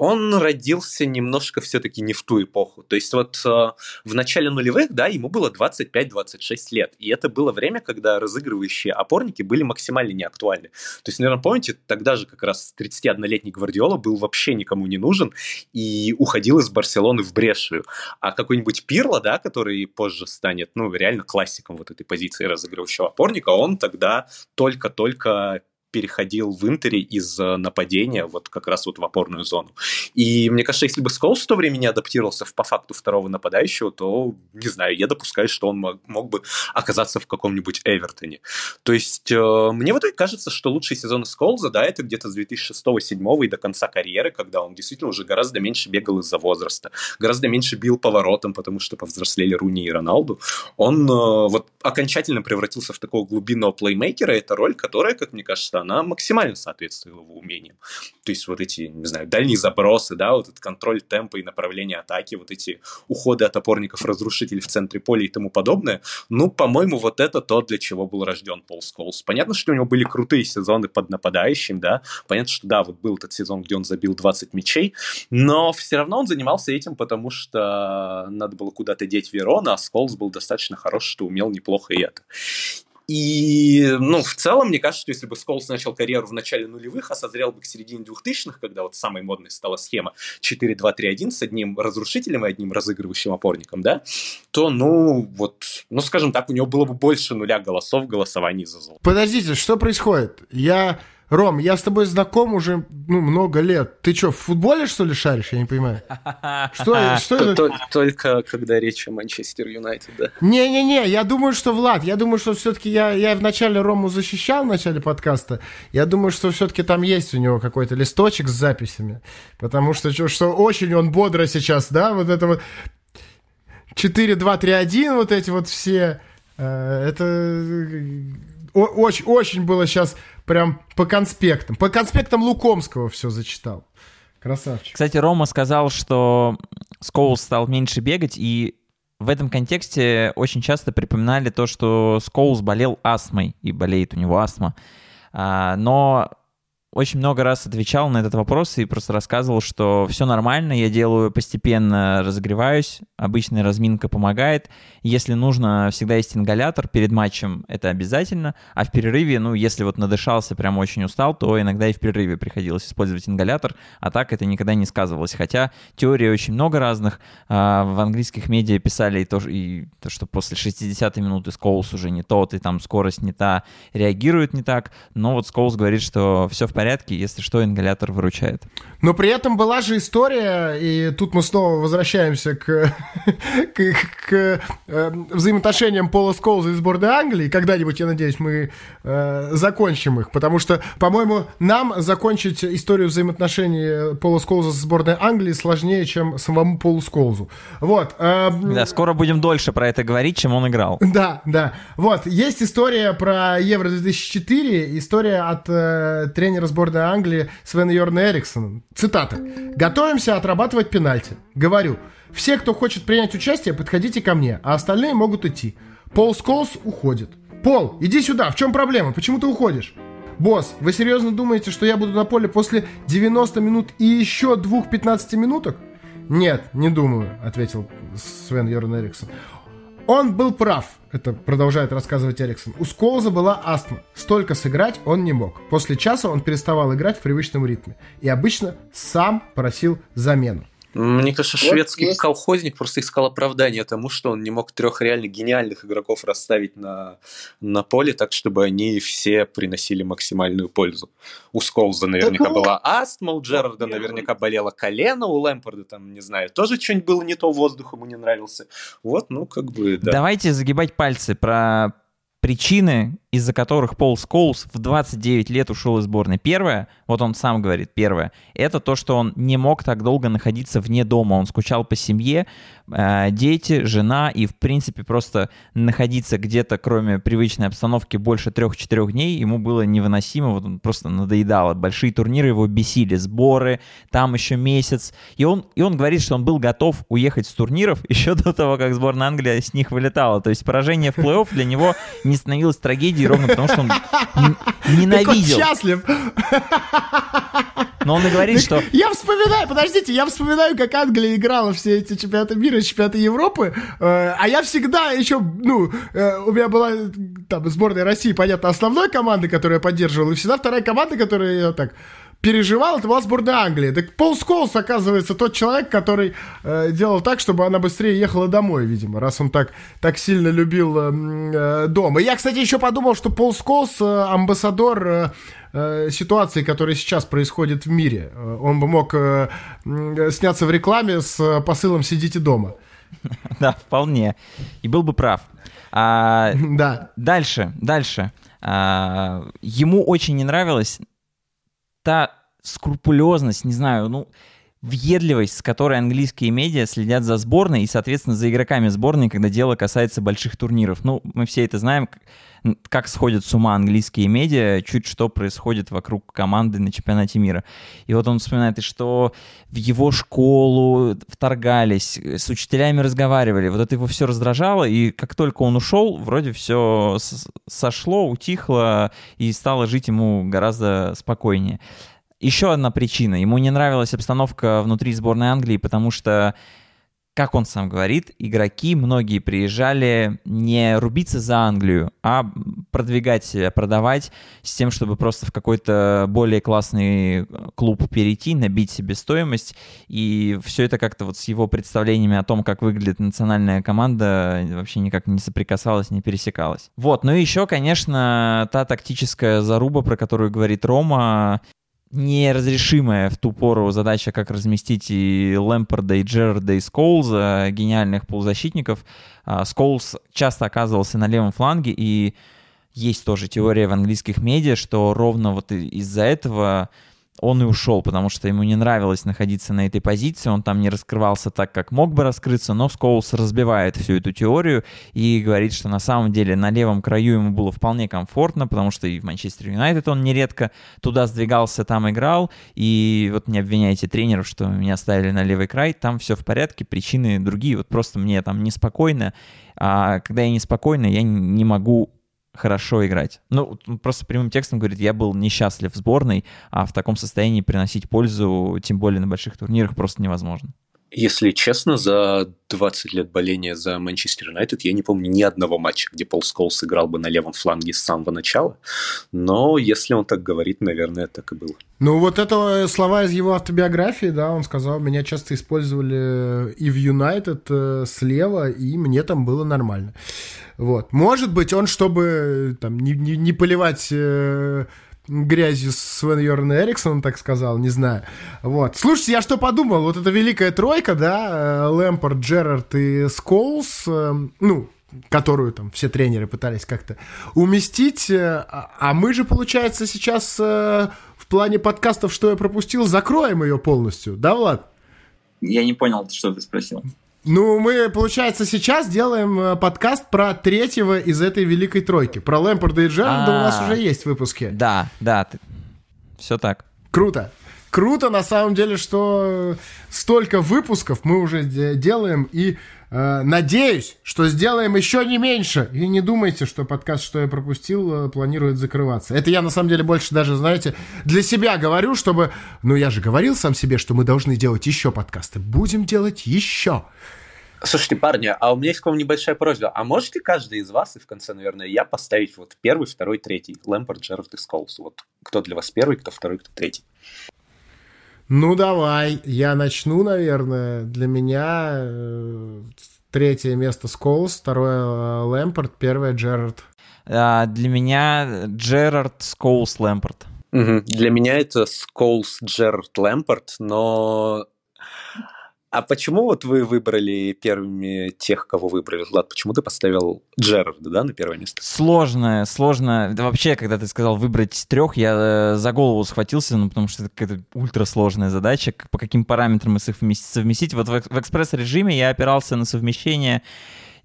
он родился немножко все-таки не в ту эпоху. То есть вот э, в начале нулевых, да, ему было 25-26 лет. И это было время, когда разыгрывающие опорники были максимально неактуальны. То есть, наверное, помните, тогда же как раз 31-летний Гвардиола был вообще никому не нужен и уходил из Барселоны в Брешию. А какой-нибудь Пирло, да, который позже станет, ну, реально классиком вот этой позиции разыгрывающего опорника, он тогда только-только переходил в Интере из нападения вот как раз вот в опорную зону. И мне кажется, если бы Сколс в то время не адаптировался в, по факту второго нападающего, то, не знаю, я допускаю, что он мог, мог бы оказаться в каком-нибудь Эвертоне. То есть э, мне вот кажется, что лучший сезон Сколза, да, это где-то с 2006-2007 и до конца карьеры, когда он действительно уже гораздо меньше бегал из-за возраста, гораздо меньше бил поворотом, потому что повзрослели Руни и Роналду. Он э, вот окончательно превратился в такого глубинного плеймейкера. Это роль, которая, как мне кажется, она максимально соответствовала его умениям. То есть вот эти, не знаю, дальние забросы, да, вот этот контроль темпа и направления атаки, вот эти уходы от опорников, разрушителей в центре поля и тому подобное. Ну, по-моему, вот это то, для чего был рожден Пол Сколс. Понятно, что у него были крутые сезоны под нападающим, да, понятно, что да, вот был этот сезон, где он забил 20 мячей, но все равно он занимался этим, потому что надо было куда-то деть Верона, а Сколс был достаточно хорош, что умел неплохо и это. И, ну, в целом, мне кажется, что если бы Сколс начал карьеру в начале нулевых, а созрел бы к середине двухтысячных, когда вот самой модной стала схема 4-2-3-1 с одним разрушителем и одним разыгрывающим опорником, да, то, ну, вот, ну, скажем так, у него было бы больше нуля голосов в голосовании за золото. Подождите, что происходит? Я Ром, я с тобой знаком уже ну, много лет. Ты что, в футболе, что ли, шаришь? Я не понимаю. Что, что это? Только когда речь о Манчестер Юнайтед, да. Не-не-не, я думаю, что, Влад, я думаю, что все-таки я, я вначале Рому защищал в начале подкаста. Я думаю, что все-таки там есть у него какой-то листочек с записями. Потому что, что очень он бодро сейчас, да, вот это вот 4-2-3-1, вот эти вот все. Э, это очень, очень было сейчас прям по конспектам. По конспектам Лукомского все зачитал. Красавчик. Кстати, Рома сказал, что Скоулс стал меньше бегать, и в этом контексте очень часто припоминали то, что Скоулс болел астмой, и болеет у него астма. А, но очень много раз отвечал на этот вопрос и просто рассказывал, что все нормально, я делаю постепенно, разогреваюсь, обычная разминка помогает. Если нужно, всегда есть ингалятор перед матчем, это обязательно. А в перерыве, ну, если вот надышался, прям очень устал, то иногда и в перерыве приходилось использовать ингалятор, а так это никогда не сказывалось. Хотя теории очень много разных. А, в английских медиа писали и то, и то что после 60-й минуты Скоулс уже не тот, и там скорость не та, реагирует не так. Но вот Скоулс говорит, что все в порядке, если что, ингалятор выручает. Но при этом была же история, и тут мы снова возвращаемся к, к, к э, взаимоотношениям Пола Сколза и сборной Англии. Когда-нибудь, я надеюсь, мы э, закончим их, потому что, по-моему, нам закончить историю взаимоотношений Пола Сколза с сборной Англии сложнее, чем самому Полу Сколзу. Вот. Э, да, скоро будем дольше про это говорить, чем он играл. Да, да. Вот, есть история про Евро-2004, история от э, тренера сборной Англии Свена Йорна Эриксона. Цитата. «Готовимся отрабатывать пенальти. Говорю, все, кто хочет принять участие, подходите ко мне, а остальные могут идти. Пол Сколс уходит. Пол, иди сюда, в чем проблема? Почему ты уходишь? Босс, вы серьезно думаете, что я буду на поле после 90 минут и еще двух 15 минуток? Нет, не думаю, ответил Свен Йорн Эриксон. Он был прав, это продолжает рассказывать Эриксон. У Сколза была астма. Столько сыграть он не мог. После часа он переставал играть в привычном ритме. И обычно сам просил замену. Мне кажется, вот шведский есть... колхозник просто искал оправдание тому, что он не мог трех реально гениальных игроков расставить на, на поле так, чтобы они все приносили максимальную пользу. У Сколза наверняка так, была астма, у Джерарда наверняка болело колено, у Лэмпорда там, не знаю, тоже что-нибудь было не то, воздух ему не нравился. Вот, ну, как бы, да. Давайте загибать пальцы про причины, из-за которых Пол Скоулс в 29 лет ушел из сборной. Первое, вот он сам говорит, первое, это то, что он не мог так долго находиться вне дома. Он скучал по семье, э, дети, жена, и, в принципе, просто находиться где-то, кроме привычной обстановки, больше трех-четырех дней ему было невыносимо, вот он просто надоедало. Большие турниры его бесили, сборы, там еще месяц. И он, и он говорит, что он был готов уехать с турниров еще до того, как сборная Англии с них вылетала. То есть поражение в плей-офф для него не становилось трагедией ровно потому, что он ненавидел. Он счастлив. Но он и говорит, что... Я вспоминаю, подождите, я вспоминаю, как Англия играла все эти чемпионаты мира, чемпионаты Европы, э, а я всегда еще, ну, э, у меня была там сборная России, понятно, основной команды, которую я поддерживал, и всегда вторая команда, которая я так переживал, это была сборная Англии. Так Пол Сколс, оказывается, тот человек, который э, делал так, чтобы она быстрее ехала домой, видимо, раз он так, так сильно любил э, э, дом. И я, кстати, еще подумал, что Пол Сколс э, амбассадор э, э, ситуации, которая сейчас происходит в мире. Э, он бы мог сняться в рекламе с посылом «Сидите дома». Да, вполне. И был бы прав. А, да. Дальше, дальше. А, ему очень не нравилось та скрупулезность, не знаю, ну, въедливость, с которой английские медиа следят за сборной и, соответственно, за игроками сборной, когда дело касается больших турниров. Ну, мы все это знаем, как сходят с ума английские медиа, чуть что происходит вокруг команды на чемпионате мира. И вот он вспоминает, и что в его школу вторгались, с учителями разговаривали. Вот это его все раздражало, и как только он ушел, вроде все сошло, утихло, и стало жить ему гораздо спокойнее. Еще одна причина. Ему не нравилась обстановка внутри сборной Англии, потому что как он сам говорит, игроки многие приезжали не рубиться за Англию, а продвигать себя, продавать с тем, чтобы просто в какой-то более классный клуб перейти, набить себе стоимость. И все это как-то вот с его представлениями о том, как выглядит национальная команда, вообще никак не соприкасалось, не пересекалось. Вот, ну и еще, конечно, та тактическая заруба, про которую говорит Рома, неразрешимая в ту пору задача, как разместить и Лэмпорда, и Джерарда, и Скоулза, гениальных полузащитников. А, Скоулз часто оказывался на левом фланге, и есть тоже теория в английских медиа, что ровно вот из-за этого он и ушел, потому что ему не нравилось находиться на этой позиции, он там не раскрывался так, как мог бы раскрыться, но Скоулс разбивает всю эту теорию и говорит, что на самом деле на левом краю ему было вполне комфортно, потому что и в Манчестер Юнайтед он нередко туда сдвигался, там играл, и вот не обвиняйте тренеров, что меня ставили на левый край, там все в порядке, причины другие, вот просто мне там неспокойно, а когда я неспокойно, я не могу хорошо играть. Ну, просто прямым текстом говорит, я был несчастлив в сборной, а в таком состоянии приносить пользу, тем более на больших турнирах, просто невозможно. Если честно, за 20 лет боления за Манчестер Юнайтед я не помню ни одного матча, где Пол Сколс играл бы на левом фланге с самого начала. Но если он так говорит, наверное, так и было. Ну, вот это слова из его автобиографии, да, он сказал, меня часто использовали и в Юнайтед э, слева, и мне там было нормально. Вот. Может быть, он, чтобы там не, не, не поливать... Грязью Свен Йорн Эриксон, так сказал, не знаю. Вот. Слушайте, я что подумал, вот эта великая тройка, да, э, Лэмпорт, Джерард и Сколс, э, ну, которую там все тренеры пытались как-то уместить, э, а, а мы же, получается, сейчас в плане подкастов, что я пропустил, закроем ее полностью, да, Влад? Я не понял, что ты спросил. Ну, мы, получается, сейчас делаем э, подкаст про третьего из этой великой тройки. Про Лэмпорда и Джерарда у нас а. уже есть выпуски. Да, да, все так. Круто. Круто, на самом деле, что столько выпусков мы уже делаем, и надеюсь, что сделаем еще не меньше. И не думайте, что подкаст «Что я пропустил» э, планирует закрываться. Это я, на самом деле, больше даже, знаете, для себя говорю, чтобы... Ну, я же говорил сам себе, что мы должны делать еще подкасты. Будем делать еще. Слушайте, парни, а у меня есть к вам небольшая просьба. А можете каждый из вас, и в конце, наверное, я поставить вот первый, второй, третий? Лэмпорт, Джерард и Сколс. Вот кто для вас первый, кто второй, кто третий? Ну, давай. Я начну, наверное. Для меня э, третье место Сколс, второе э, Лэмпорт, первое Джерард. А, для меня Джерард, Сколс, Лэмпорт. Угу. Для меня это Сколс, Джерард, Лэмпорт, но а почему вот вы выбрали первыми тех, кого выбрали? Влад, почему ты поставил Джерарда, да, на первое место? Сложно, сложно. Да вообще, когда ты сказал выбрать трех, я э, за голову схватился, ну, потому что это какая-то ультрасложная задача, по каким параметрам их совместить. Вот в, экспресс-режиме я опирался на совмещение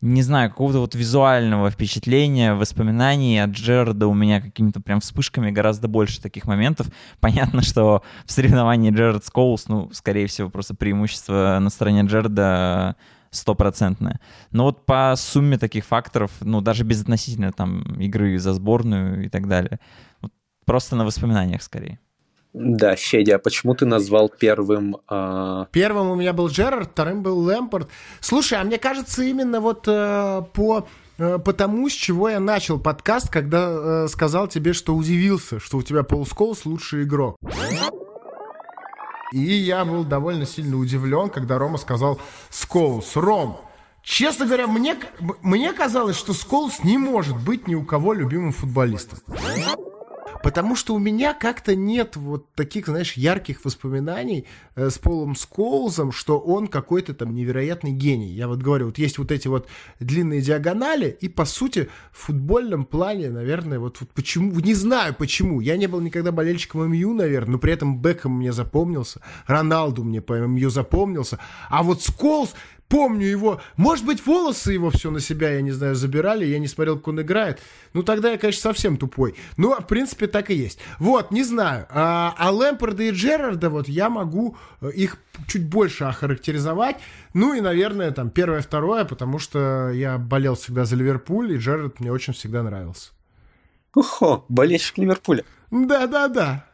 не знаю, какого-то вот визуального впечатления, воспоминаний от Джерарда у меня какими-то прям вспышками гораздо больше таких моментов. Понятно, что в соревновании Джерард Скоулс, ну, скорее всего, просто преимущество на стороне Джерарда стопроцентное. Но вот по сумме таких факторов, ну, даже безотносительно там игры за сборную и так далее, вот просто на воспоминаниях скорее. Да, Федя, а почему ты назвал первым... Э... Первым у меня был Джерард, вторым был Лэмпорт. Слушай, а мне кажется, именно вот э, по э, потому, с чего я начал подкаст, когда э, сказал тебе, что удивился, что у тебя Пол Сколс лучший игрок. И я был довольно сильно удивлен, когда Рома сказал «Сколс, Ром, Честно говоря, мне, мне казалось, что Сколс не может быть ни у кого любимым футболистом. Потому что у меня как-то нет вот таких, знаешь, ярких воспоминаний э, с Полом Скоузом, что он какой-то там невероятный гений. Я вот говорю, вот есть вот эти вот длинные диагонали, и по сути в футбольном плане, наверное, вот, вот почему, не знаю почему, я не был никогда болельщиком МЮ, наверное, но при этом Бекхэм мне запомнился, Роналду мне по МЮ запомнился, а вот Сколз, помню его. Может быть, волосы его все на себя, я не знаю, забирали, я не смотрел, как он играет. Ну, тогда я, конечно, совсем тупой. Ну, в принципе, так и есть. Вот, не знаю. А, а Лэмпорда и Джерарда, вот, я могу э, их чуть больше охарактеризовать. Ну, и, наверное, там, первое, второе, потому что я болел всегда за Ливерпуль, и Джерард мне очень всегда нравился. Охо, болельщик Ливерпуля. Да-да-да.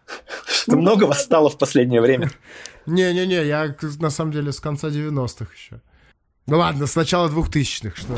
Что много вас стало в последнее время. Не-не-не, я на самом деле с конца 90-х еще. Ну ладно, с начала двухтысячных, что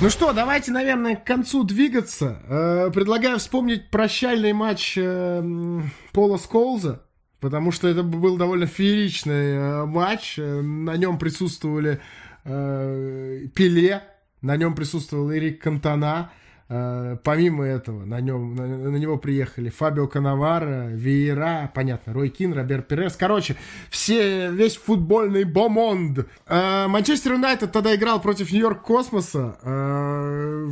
ну что, давайте, наверное, к концу двигаться. Э, предлагаю вспомнить прощальный матч э, Пола Сколза, потому что это был довольно фееричный э, матч. На нем присутствовали Пеле, на нем присутствовал Эрик Кантона, помимо этого, на, нем, на, на него приехали Фабио Канавара, Виера, понятно, Рой Кин, Роберт Перес. Короче, все, весь футбольный бомонд. Э, Манчестер Юнайтед тогда играл против Нью-Йорк Космоса э,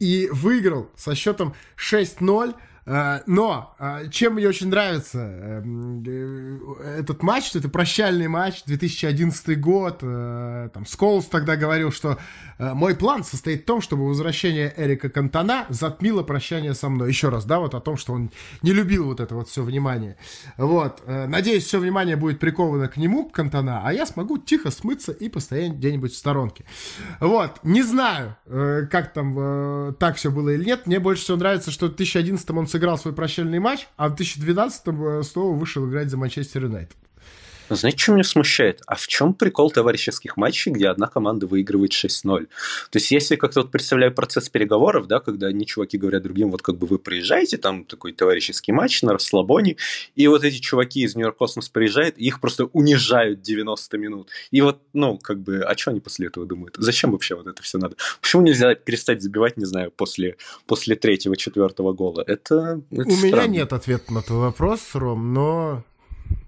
и выиграл со счетом 6-0. Э, но э, чем мне очень нравится эм, э, этот матч, это прощальный матч, 2011 год. Там Сколс тогда говорил, что мой план состоит в том, чтобы возвращение Эрика Кантона затмило прощание со мной. Еще раз, да, вот о том, что он не любил вот это вот все внимание. Вот. Надеюсь, все внимание будет приковано к нему, к Кантона, а я смогу тихо смыться и постоять где-нибудь в сторонке. Вот. Не знаю, как там так все было или нет. Мне больше всего нравится, что в 2011 он сыграл свой прощальный матч, а в 2012-м э, снова вышел играть за Манчестер Юнайтед. Знаете, что меня смущает? А в чем прикол товарищеских матчей, где одна команда выигрывает 6-0? То есть, если как-то вот представляю процесс переговоров, да, когда одни чуваки говорят другим, вот как бы вы приезжаете, там такой товарищеский матч на расслабоне, и вот эти чуваки из Нью-Йорк Космос приезжают, и их просто унижают 90 минут. И вот, ну, как бы, а что они после этого думают? Зачем вообще вот это все надо? Почему нельзя перестать забивать, не знаю, после, после третьего, четвертого гола? Это, это У странно. меня нет ответа на твой вопрос, Ром, но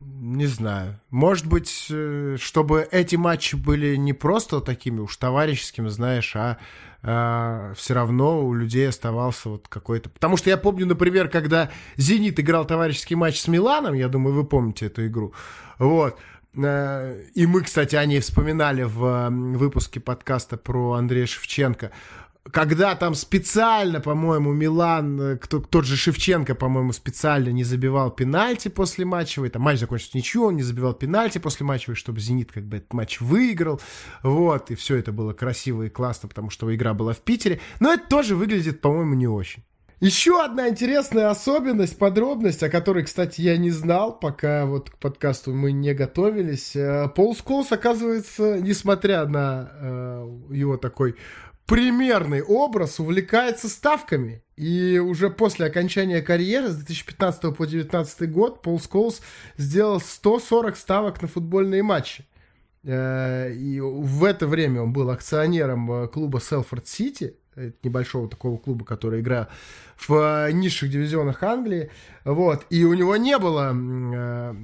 не знаю. Может быть, э, чтобы эти матчи были не просто такими уж товарищескими, знаешь, а, а все равно у людей оставался вот какой-то... Потому что я помню, например, когда «Зенит» играл товарищеский матч с Миланом, я думаю, вы помните эту игру, вот, э, и мы, кстати, о ней вспоминали в выпуске подкаста про Андрея Шевченко когда там специально, по-моему, Милан, э, кто, тот же Шевченко, по-моему, специально не забивал пенальти после матчевой, там матч закончился ничего, он не забивал пенальти после матчевой, чтобы «Зенит» как бы этот матч выиграл, вот, и все это было красиво и классно, потому что игра была в Питере, но это тоже выглядит, по-моему, не очень. Еще одна интересная особенность, подробность, о которой, кстати, я не знал, пока вот к подкасту мы не готовились. Э, Пол Сколс, оказывается, несмотря на э, его такой примерный образ увлекается ставками. И уже после окончания карьеры с 2015 по 2019 год Пол Сколс сделал 140 ставок на футбольные матчи. Э, и в это время он был акционером э, клуба Селфорд Сити, небольшого такого клуба, который играл в э, низших дивизионах Англии. Вот. И у него не было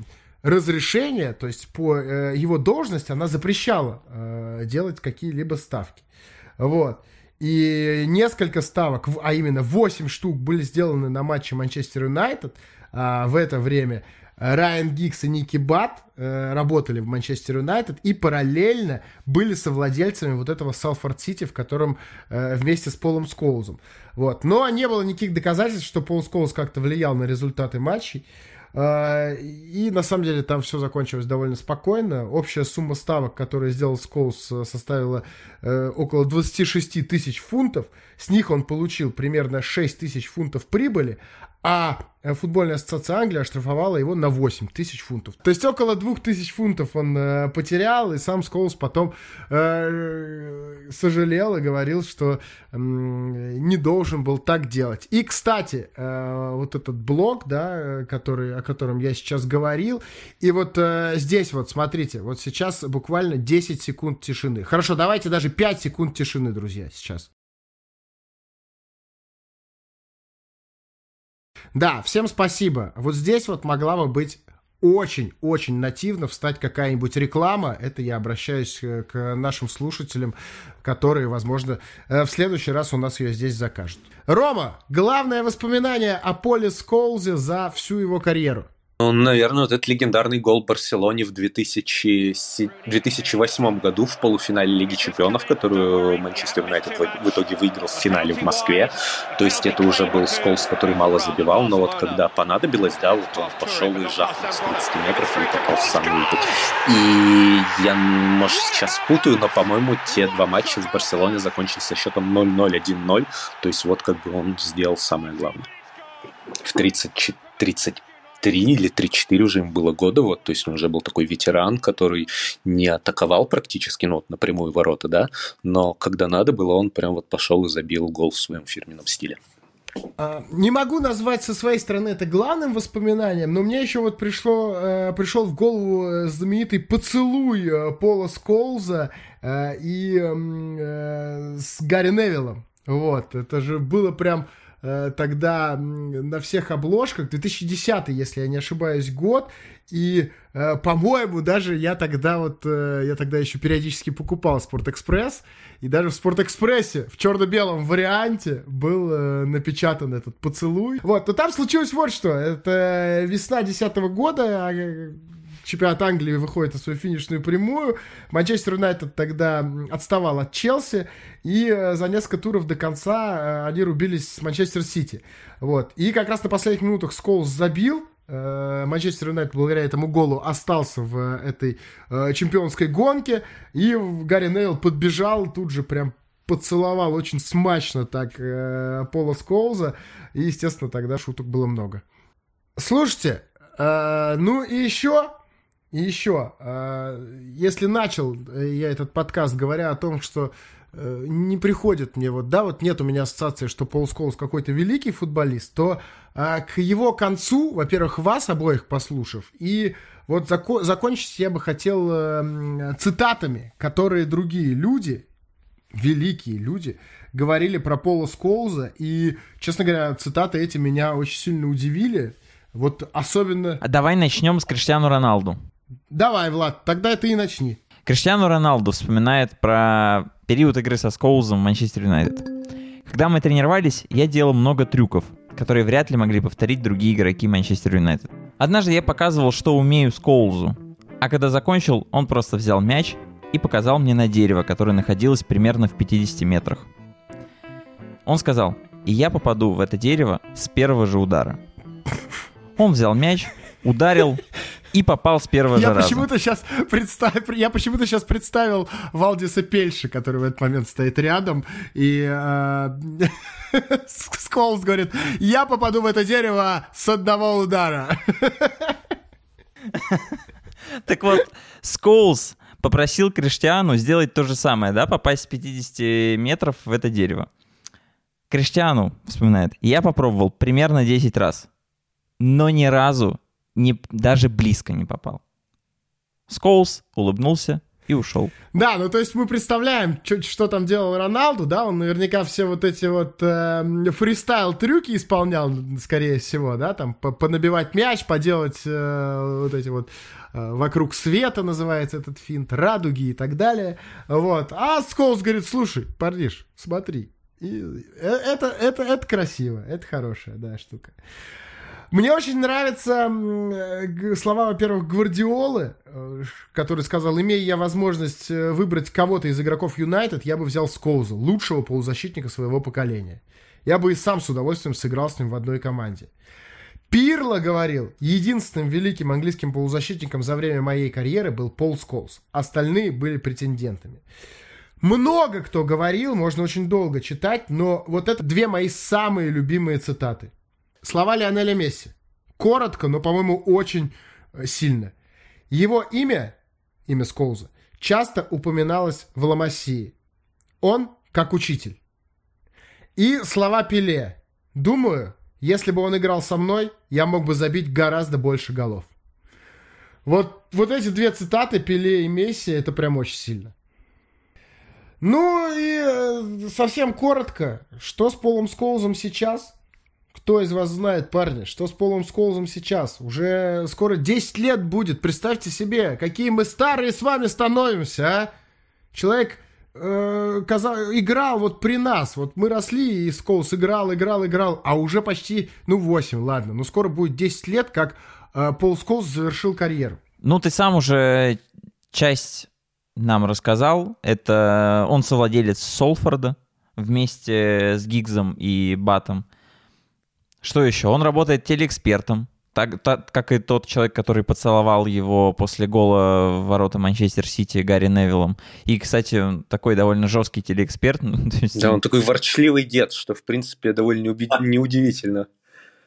разрешения, то есть по его должности она запрещала делать какие-либо ставки. Вот. И несколько ставок, а именно 8 штук были сделаны на матче Манчестер Юнайтед а, в это время. Райан Гикс и Ники Бат э, работали в Манчестер Юнайтед и параллельно были совладельцами вот этого Салфорд Сити, в котором э, вместе с Полом Скоузом. Вот. Но не было никаких доказательств, что Пол Скоуз как-то влиял на результаты матчей. И на самом деле там все закончилось довольно спокойно. Общая сумма ставок, которую сделал Скоус, э, составила э, около 26 тысяч фунтов. С них он получил примерно 6 тысяч фунтов прибыли, а э, футбольная ассоциация Англии оштрафовала его на 8 тысяч фунтов. То есть около 2 тысяч фунтов он э, потерял, и сам Сколс потом э, сожалел и говорил, что э, не должен был так делать. И, кстати, э, вот этот блог, да, который, о котором я сейчас говорил, и вот э, здесь вот, смотрите, вот сейчас буквально 10 секунд тишины. Хорошо, давайте даже 5 секунд тишины, друзья, сейчас. Да, всем спасибо. Вот здесь вот могла бы быть очень-очень нативно встать какая-нибудь реклама. Это я обращаюсь э, к нашим слушателям, которые, возможно, э, в следующий раз у нас ее здесь закажут. Рома, главное воспоминание о Поле Сколзе за всю его карьеру. Ну, наверное, вот этот легендарный гол Барселоне в 2000, 2008 году в полуфинале Лиги Чемпионов, которую Манчестер Юнайтед в итоге выиграл в финале в Москве. То есть это уже был Сколс, который мало забивал, но вот когда понадобилось, да, вот он пошел и жахнул с 30 метров и попал в самый. И я, может, сейчас путаю, но, по-моему, те два матча в Барселоне закончились со счетом 0-0, 1-0. То есть вот как бы он сделал самое главное. В 30, 35 три или три-четыре уже ему было года, вот, то есть он уже был такой ветеран, который не атаковал практически, ну, вот напрямую ворота, да, но когда надо было, он прям вот пошел и забил гол в своем фирменном стиле. А, не могу назвать со своей стороны это главным воспоминанием, но мне еще вот пришло, э, пришел в голову э, знаменитый поцелуй э, Пола Сколза и с Гарри Невиллом. Вот, это же было прям тогда на всех обложках, 2010, если я не ошибаюсь, год, и, э, по-моему, даже я тогда вот, я тогда еще периодически покупал Спортэкспресс, и даже в Спортэкспрессе в черно-белом варианте был напечатан этот поцелуй. Вот, но там случилось вот что, это весна 10 года, а, чемпионат Англии выходит на свою финишную прямую. Манчестер Юнайтед тогда отставал от Челси, и э, за несколько туров до конца э, они рубились с Манчестер Сити. Вот. И как раз на последних минутах Сколс забил, э, Манчестер Юнайтед благодаря этому голу остался в этой чемпионской гонке, и Гарри Нейл подбежал тут же прям поцеловал очень смачно так Пола Сколза, и, естественно, тогда шуток было много. Слушайте, ну и еще и еще, а, если начал э, я этот подкаст, говоря о том, что э, не приходит мне вот, да, вот нет у меня ассоциации, что Пол Сколс какой-то великий футболист, то а, к его концу, во-первых, вас обоих послушав, и вот зако- закончить я бы хотел э, цитатами, которые другие люди, великие люди, говорили про Пола Сколза, и, честно говоря, цитаты эти меня очень сильно удивили, вот особенно... А давай начнем с Криштиану Роналду. Давай, Влад, тогда ты и начни. Криштиану Роналду вспоминает про период игры со Скоузом в Манчестер Юнайтед. Когда мы тренировались, я делал много трюков, которые вряд ли могли повторить другие игроки Манчестер Юнайтед. Однажды я показывал, что умею Скоузу, а когда закончил, он просто взял мяч и показал мне на дерево, которое находилось примерно в 50 метрах. Он сказал, и я попаду в это дерево с первого же удара. Он взял мяч, ударил и попал с первого я же раза. Почему-то сейчас представ... Я почему-то сейчас представил Валдиса Пельши, который в этот момент стоит рядом, и э... Сколс говорит, я попаду в это дерево с одного удара. Так вот, Сколс попросил Криштиану сделать то же самое, да, попасть с 50 метров в это дерево. Криштиану вспоминает, я попробовал примерно 10 раз, но ни разу не, даже близко не попал. Скоулс улыбнулся и ушел. Да, ну то есть мы представляем, что, что там делал Роналду, да, он наверняка все вот эти вот э, фристайл-трюки исполнял, скорее всего, да, там понабивать мяч, поделать э, вот эти вот э, вокруг света называется этот финт, радуги и так далее, вот. А Скоулс говорит, слушай, парниш, смотри, и э, это, это, это красиво, это хорошая, да, штука. Мне очень нравятся э, слова, во-первых, Гвардиолы, э, который сказал, имея я возможность э, выбрать кого-то из игроков Юнайтед, я бы взял Скоуза, лучшего полузащитника своего поколения. Я бы и сам с удовольствием сыграл с ним в одной команде. Пирло говорил, единственным великим английским полузащитником за время моей карьеры был Пол Сколс. Остальные были претендентами. Много кто говорил, можно очень долго читать, но вот это две мои самые любимые цитаты – Слова Лионеля Месси. Коротко, но, по-моему, очень э, сильно. Его имя, имя Сколза, часто упоминалось в Ламассии. Он как учитель. И слова Пеле. Думаю, если бы он играл со мной, я мог бы забить гораздо больше голов. Вот, вот эти две цитаты Пеле и Месси, это прям очень сильно. Ну и э, совсем коротко, что с Полом Сколзом сейчас? Кто из вас знает, парни, что с Полом Сколзом сейчас? Уже скоро 10 лет будет. Представьте себе, какие мы старые с вами становимся, а? Человек э, казал, играл вот при нас. Вот мы росли, и Сколс играл, играл, играл. А уже почти, ну, 8, ладно. Но скоро будет 10 лет, как э, Пол Сколс завершил карьеру. Ну, ты сам уже часть нам рассказал. Это он совладелец Солфорда вместе с Гигзом и Батом. Что еще? Он работает телеэкспертом, так, так, как и тот человек, который поцеловал его после гола в ворота Манчестер Сити Гарри Невиллом. И, кстати, он такой довольно жесткий телеэксперт. Да, он такой ворчливый дед, что, в принципе, довольно неудивительно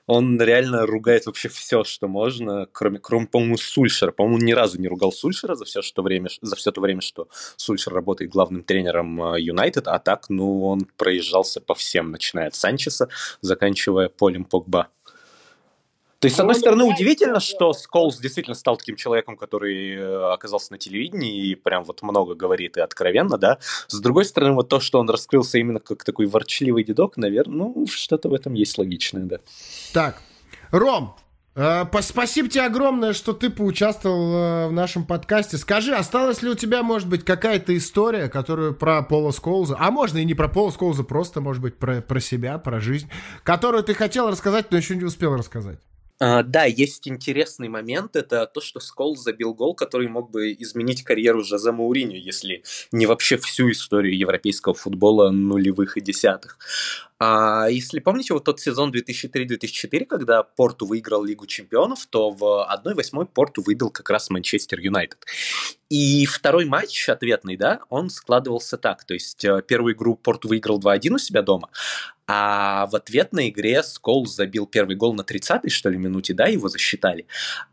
он реально ругает вообще все, что можно, кроме, кроме по-моему, Сульшера. По-моему, ни разу не ругал Сульшера за все, что время, за все то время, что Сульшер работает главным тренером а, Юнайтед, а так, ну, он проезжался по всем, начиная от Санчеса, заканчивая полем Погба. То есть, с одной Он стороны, удивительно, что. Сколс действительно стал таким человеком, который э, оказался на телевидении и прям вот много говорит и откровенно, да. С другой стороны, вот то, что он раскрылся именно как такой ворчливый дедок, наверное, ну, что-то в этом есть логичное, да. Так, Ром, э, спасибо тебе огромное, что ты поучаствовал э, в нашем подкасте. Скажи, осталась ли у тебя, может быть, какая-то история, которую про Пола Сколза, а можно и не про Пола Сколза, просто, может быть, про, про себя, про жизнь, которую ты хотел рассказать, но еще не успел рассказать? А, да, есть интересный момент, это то, что Сколс забил гол, который мог бы изменить карьеру Жозе Мауриньо, если не вообще всю историю европейского футбола нулевых и десятых. А если помните вот тот сезон 2003-2004, когда Порту выиграл Лигу чемпионов, то в 1-8 Порту выбил как раз Манчестер Юнайтед. И второй матч ответный, да, он складывался так. То есть э, первую игру Порту выиграл 2-1 у себя дома, а в ответной игре Сколс забил первый гол на 30-й, что ли, минуте, да, его засчитали.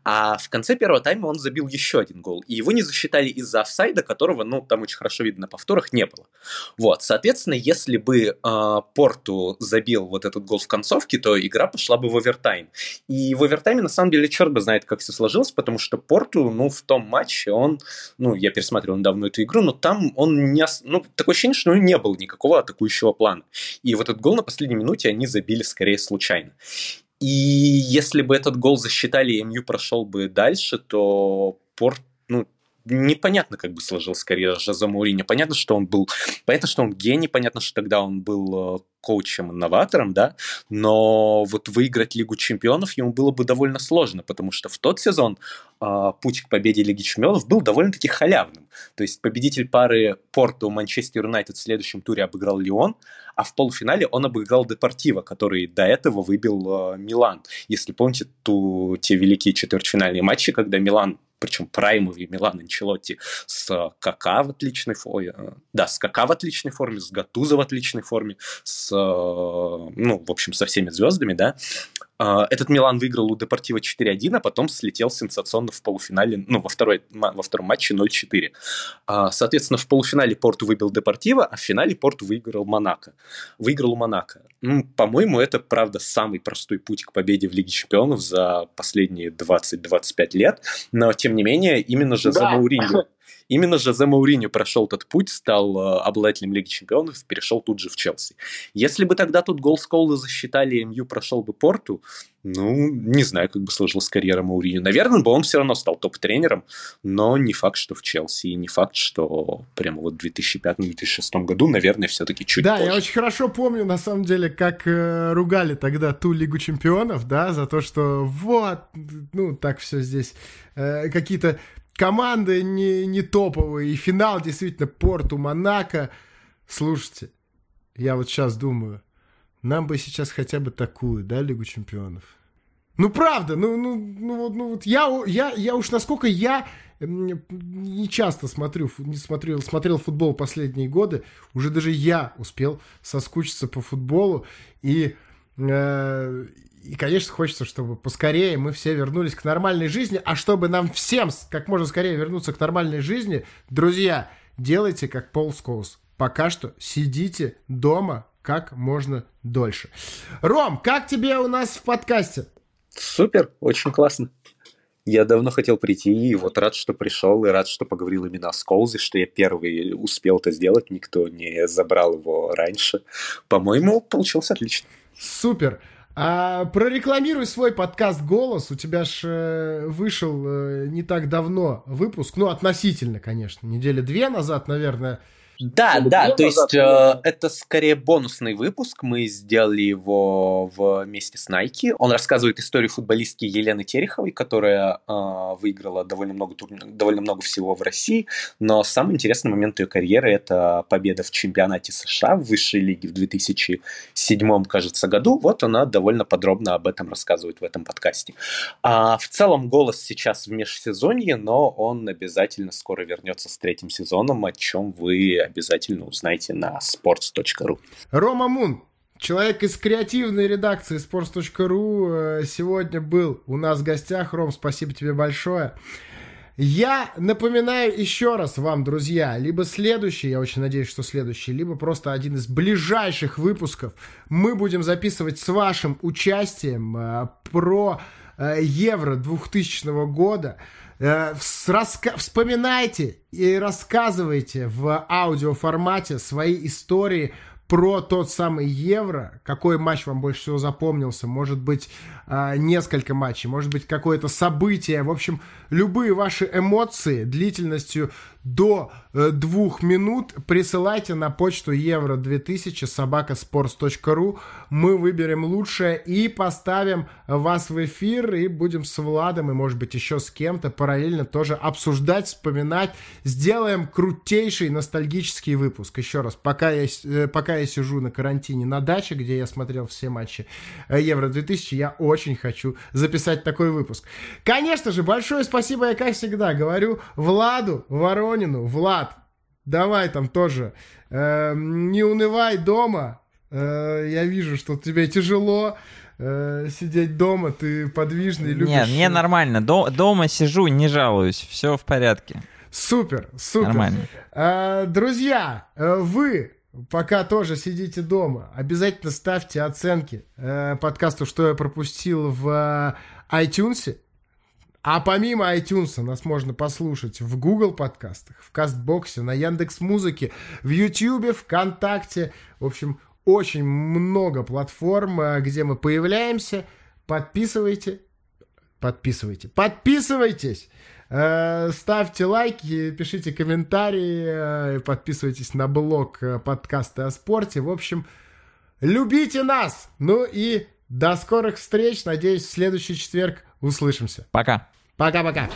А в конце первого тайма он забил еще один гол. И его не засчитали из-за офсайда, которого, ну, там очень хорошо видно на повторах, не было. Вот, соответственно, если бы э, Порту забил вот этот гол в концовке, то игра пошла бы в овертайм. И в овертайме, на самом деле, черт бы знает, как все сложилось, потому что Порту, ну, в том матче он, ну, я пересматривал недавно эту игру, но там он не, ну, такое ощущение, что у него не было никакого атакующего плана. И вот этот гол на последней минуте они забили скорее случайно. И если бы этот гол засчитали, и МЮ прошел бы дальше, то Порт, ну, непонятно, как бы сложилась карьера Жозе Мауриньо. Понятно, что он был... Понятно, что он гений, понятно, что тогда он был э, коучем-инноватором, да, но вот выиграть Лигу Чемпионов ему было бы довольно сложно, потому что в тот сезон э, путь к победе Лиги Чемпионов был довольно-таки халявным. То есть победитель пары Порту-Манчестер Юнайтед в следующем туре обыграл Лион, а в полуфинале он обыграл Депортиво, который до этого выбил э, Милан. Если помните ту, те великие четвертьфинальные матчи, когда Милан причем праймовый Милан Анчелотти с э, Кака в отличной форме, э, да, с Кака в отличной форме, с Гатузо в отличной форме, с, э, ну, в общем, со всеми звездами, да, этот Милан выиграл у Депортива 4-1, а потом слетел сенсационно в полуфинале, ну, во, второй, во втором матче 0-4. А, Соответственно, в полуфинале Порту выбил Депортива, а в финале Порту выиграл Монако. Выиграл у Монако. Ну, по-моему, это, правда, самый простой путь к победе в Лиге Чемпионов за последние 20-25 лет, но, тем не менее, именно же за Да. Мауриньо Именно же за Мауриньо прошел этот путь, стал э, обладателем Лиги Чемпионов, перешел тут же в Челси. Если бы тогда тут гол Сколда засчитали, МЮ прошел бы Порту, ну, не знаю, как бы сложилась карьера Мауриньо. Наверное, бы он все равно стал топ-тренером, но не факт, что в Челси, и не факт, что прямо вот в 2005-2006 году, наверное, все-таки чуть да, позже. я очень хорошо помню, на самом деле, как э, ругали тогда ту Лигу Чемпионов, да, за то, что вот, ну, так все здесь, э, какие-то команды не, не топовые, и финал действительно Порту, Монако. Слушайте, я вот сейчас думаю, нам бы сейчас хотя бы такую, да, Лигу Чемпионов. Ну, правда, ну, ну, ну, вот, ну, вот я, я, я уж насколько я не часто смотрю, не смотрел, смотрел футбол последние годы, уже даже я успел соскучиться по футболу, и, э, и, конечно, хочется, чтобы поскорее мы все вернулись к нормальной жизни, а чтобы нам всем как можно скорее вернуться к нормальной жизни, друзья, делайте как Пол Скоус. Пока что сидите дома как можно дольше. Ром, как тебе у нас в подкасте? Супер, очень классно. Я давно хотел прийти, и вот рад, что пришел, и рад, что поговорил именно о Сколзе, что я первый успел это сделать, никто не забрал его раньше. По-моему, получилось отлично. Супер. А, прорекламируй свой подкаст «Голос». У тебя ж э, вышел э, не так давно выпуск. Ну, относительно, конечно. Недели две назад, наверное. Да, да, то есть назад, э, это скорее бонусный выпуск. Мы сделали его вместе с Nike. Он рассказывает историю футболистки Елены Тереховой, которая э, выиграла довольно много, довольно много всего в России. Но самый интересный момент ее карьеры – это победа в чемпионате США в высшей лиге в 2007, кажется, году. Вот она довольно подробно об этом рассказывает в этом подкасте. А в целом голос сейчас в межсезонье, но он обязательно скоро вернется с третьим сезоном, о чем вы обязательно узнаете на sports.ru. Рома Мун, человек из креативной редакции sports.ru, э, сегодня был у нас в гостях. Ром, спасибо тебе большое. Я напоминаю еще раз вам, друзья, либо следующий, я очень надеюсь, что следующий, либо просто один из ближайших выпусков мы будем записывать с вашим участием э, про э, Евро 2000 года. Э, раска- вспоминайте и рассказывайте в аудиоформате свои истории про тот самый Евро, какой матч вам больше всего запомнился, может быть, э, несколько матчей, может быть, какое-то событие, в общем, любые ваши эмоции длительностью до э, двух минут присылайте на почту евро 2000 собакаспорс.ру. Мы выберем лучшее и поставим вас в эфир и будем с Владом и, может быть, еще с кем-то параллельно тоже обсуждать, вспоминать. Сделаем крутейший ностальгический выпуск. Еще раз, пока я, э, пока я сижу на карантине на даче, где я смотрел все матчи э, Евро 2000, я очень хочу записать такой выпуск. Конечно же, большое спасибо, я как всегда говорю, Владу Воронину Воронину. Влад, давай там тоже. Э, не унывай дома. Э, я вижу, что тебе тяжело э, сидеть дома, ты подвижный, любишь... Нет, мне нормально. До, дома сижу, не жалуюсь, все в порядке. Супер, супер. Нормально. Э, друзья, э, вы пока тоже сидите дома, обязательно ставьте оценки э, подкасту «Что я пропустил» в э, iTunes. А помимо iTunes нас можно послушать в Google подкастах, в Кастбоксе, на Яндекс Музыке, в YouTube, ВКонтакте. В общем, очень много платформ, э, где мы появляемся. Подписывайте, подписывайте, подписывайтесь! Э, ставьте лайки, пишите комментарии, э, подписывайтесь на блог подкасты о спорте. В общем, любите нас! Ну и до скорых встреч. Надеюсь, в следующий четверг услышимся. Пока. Пока-пока.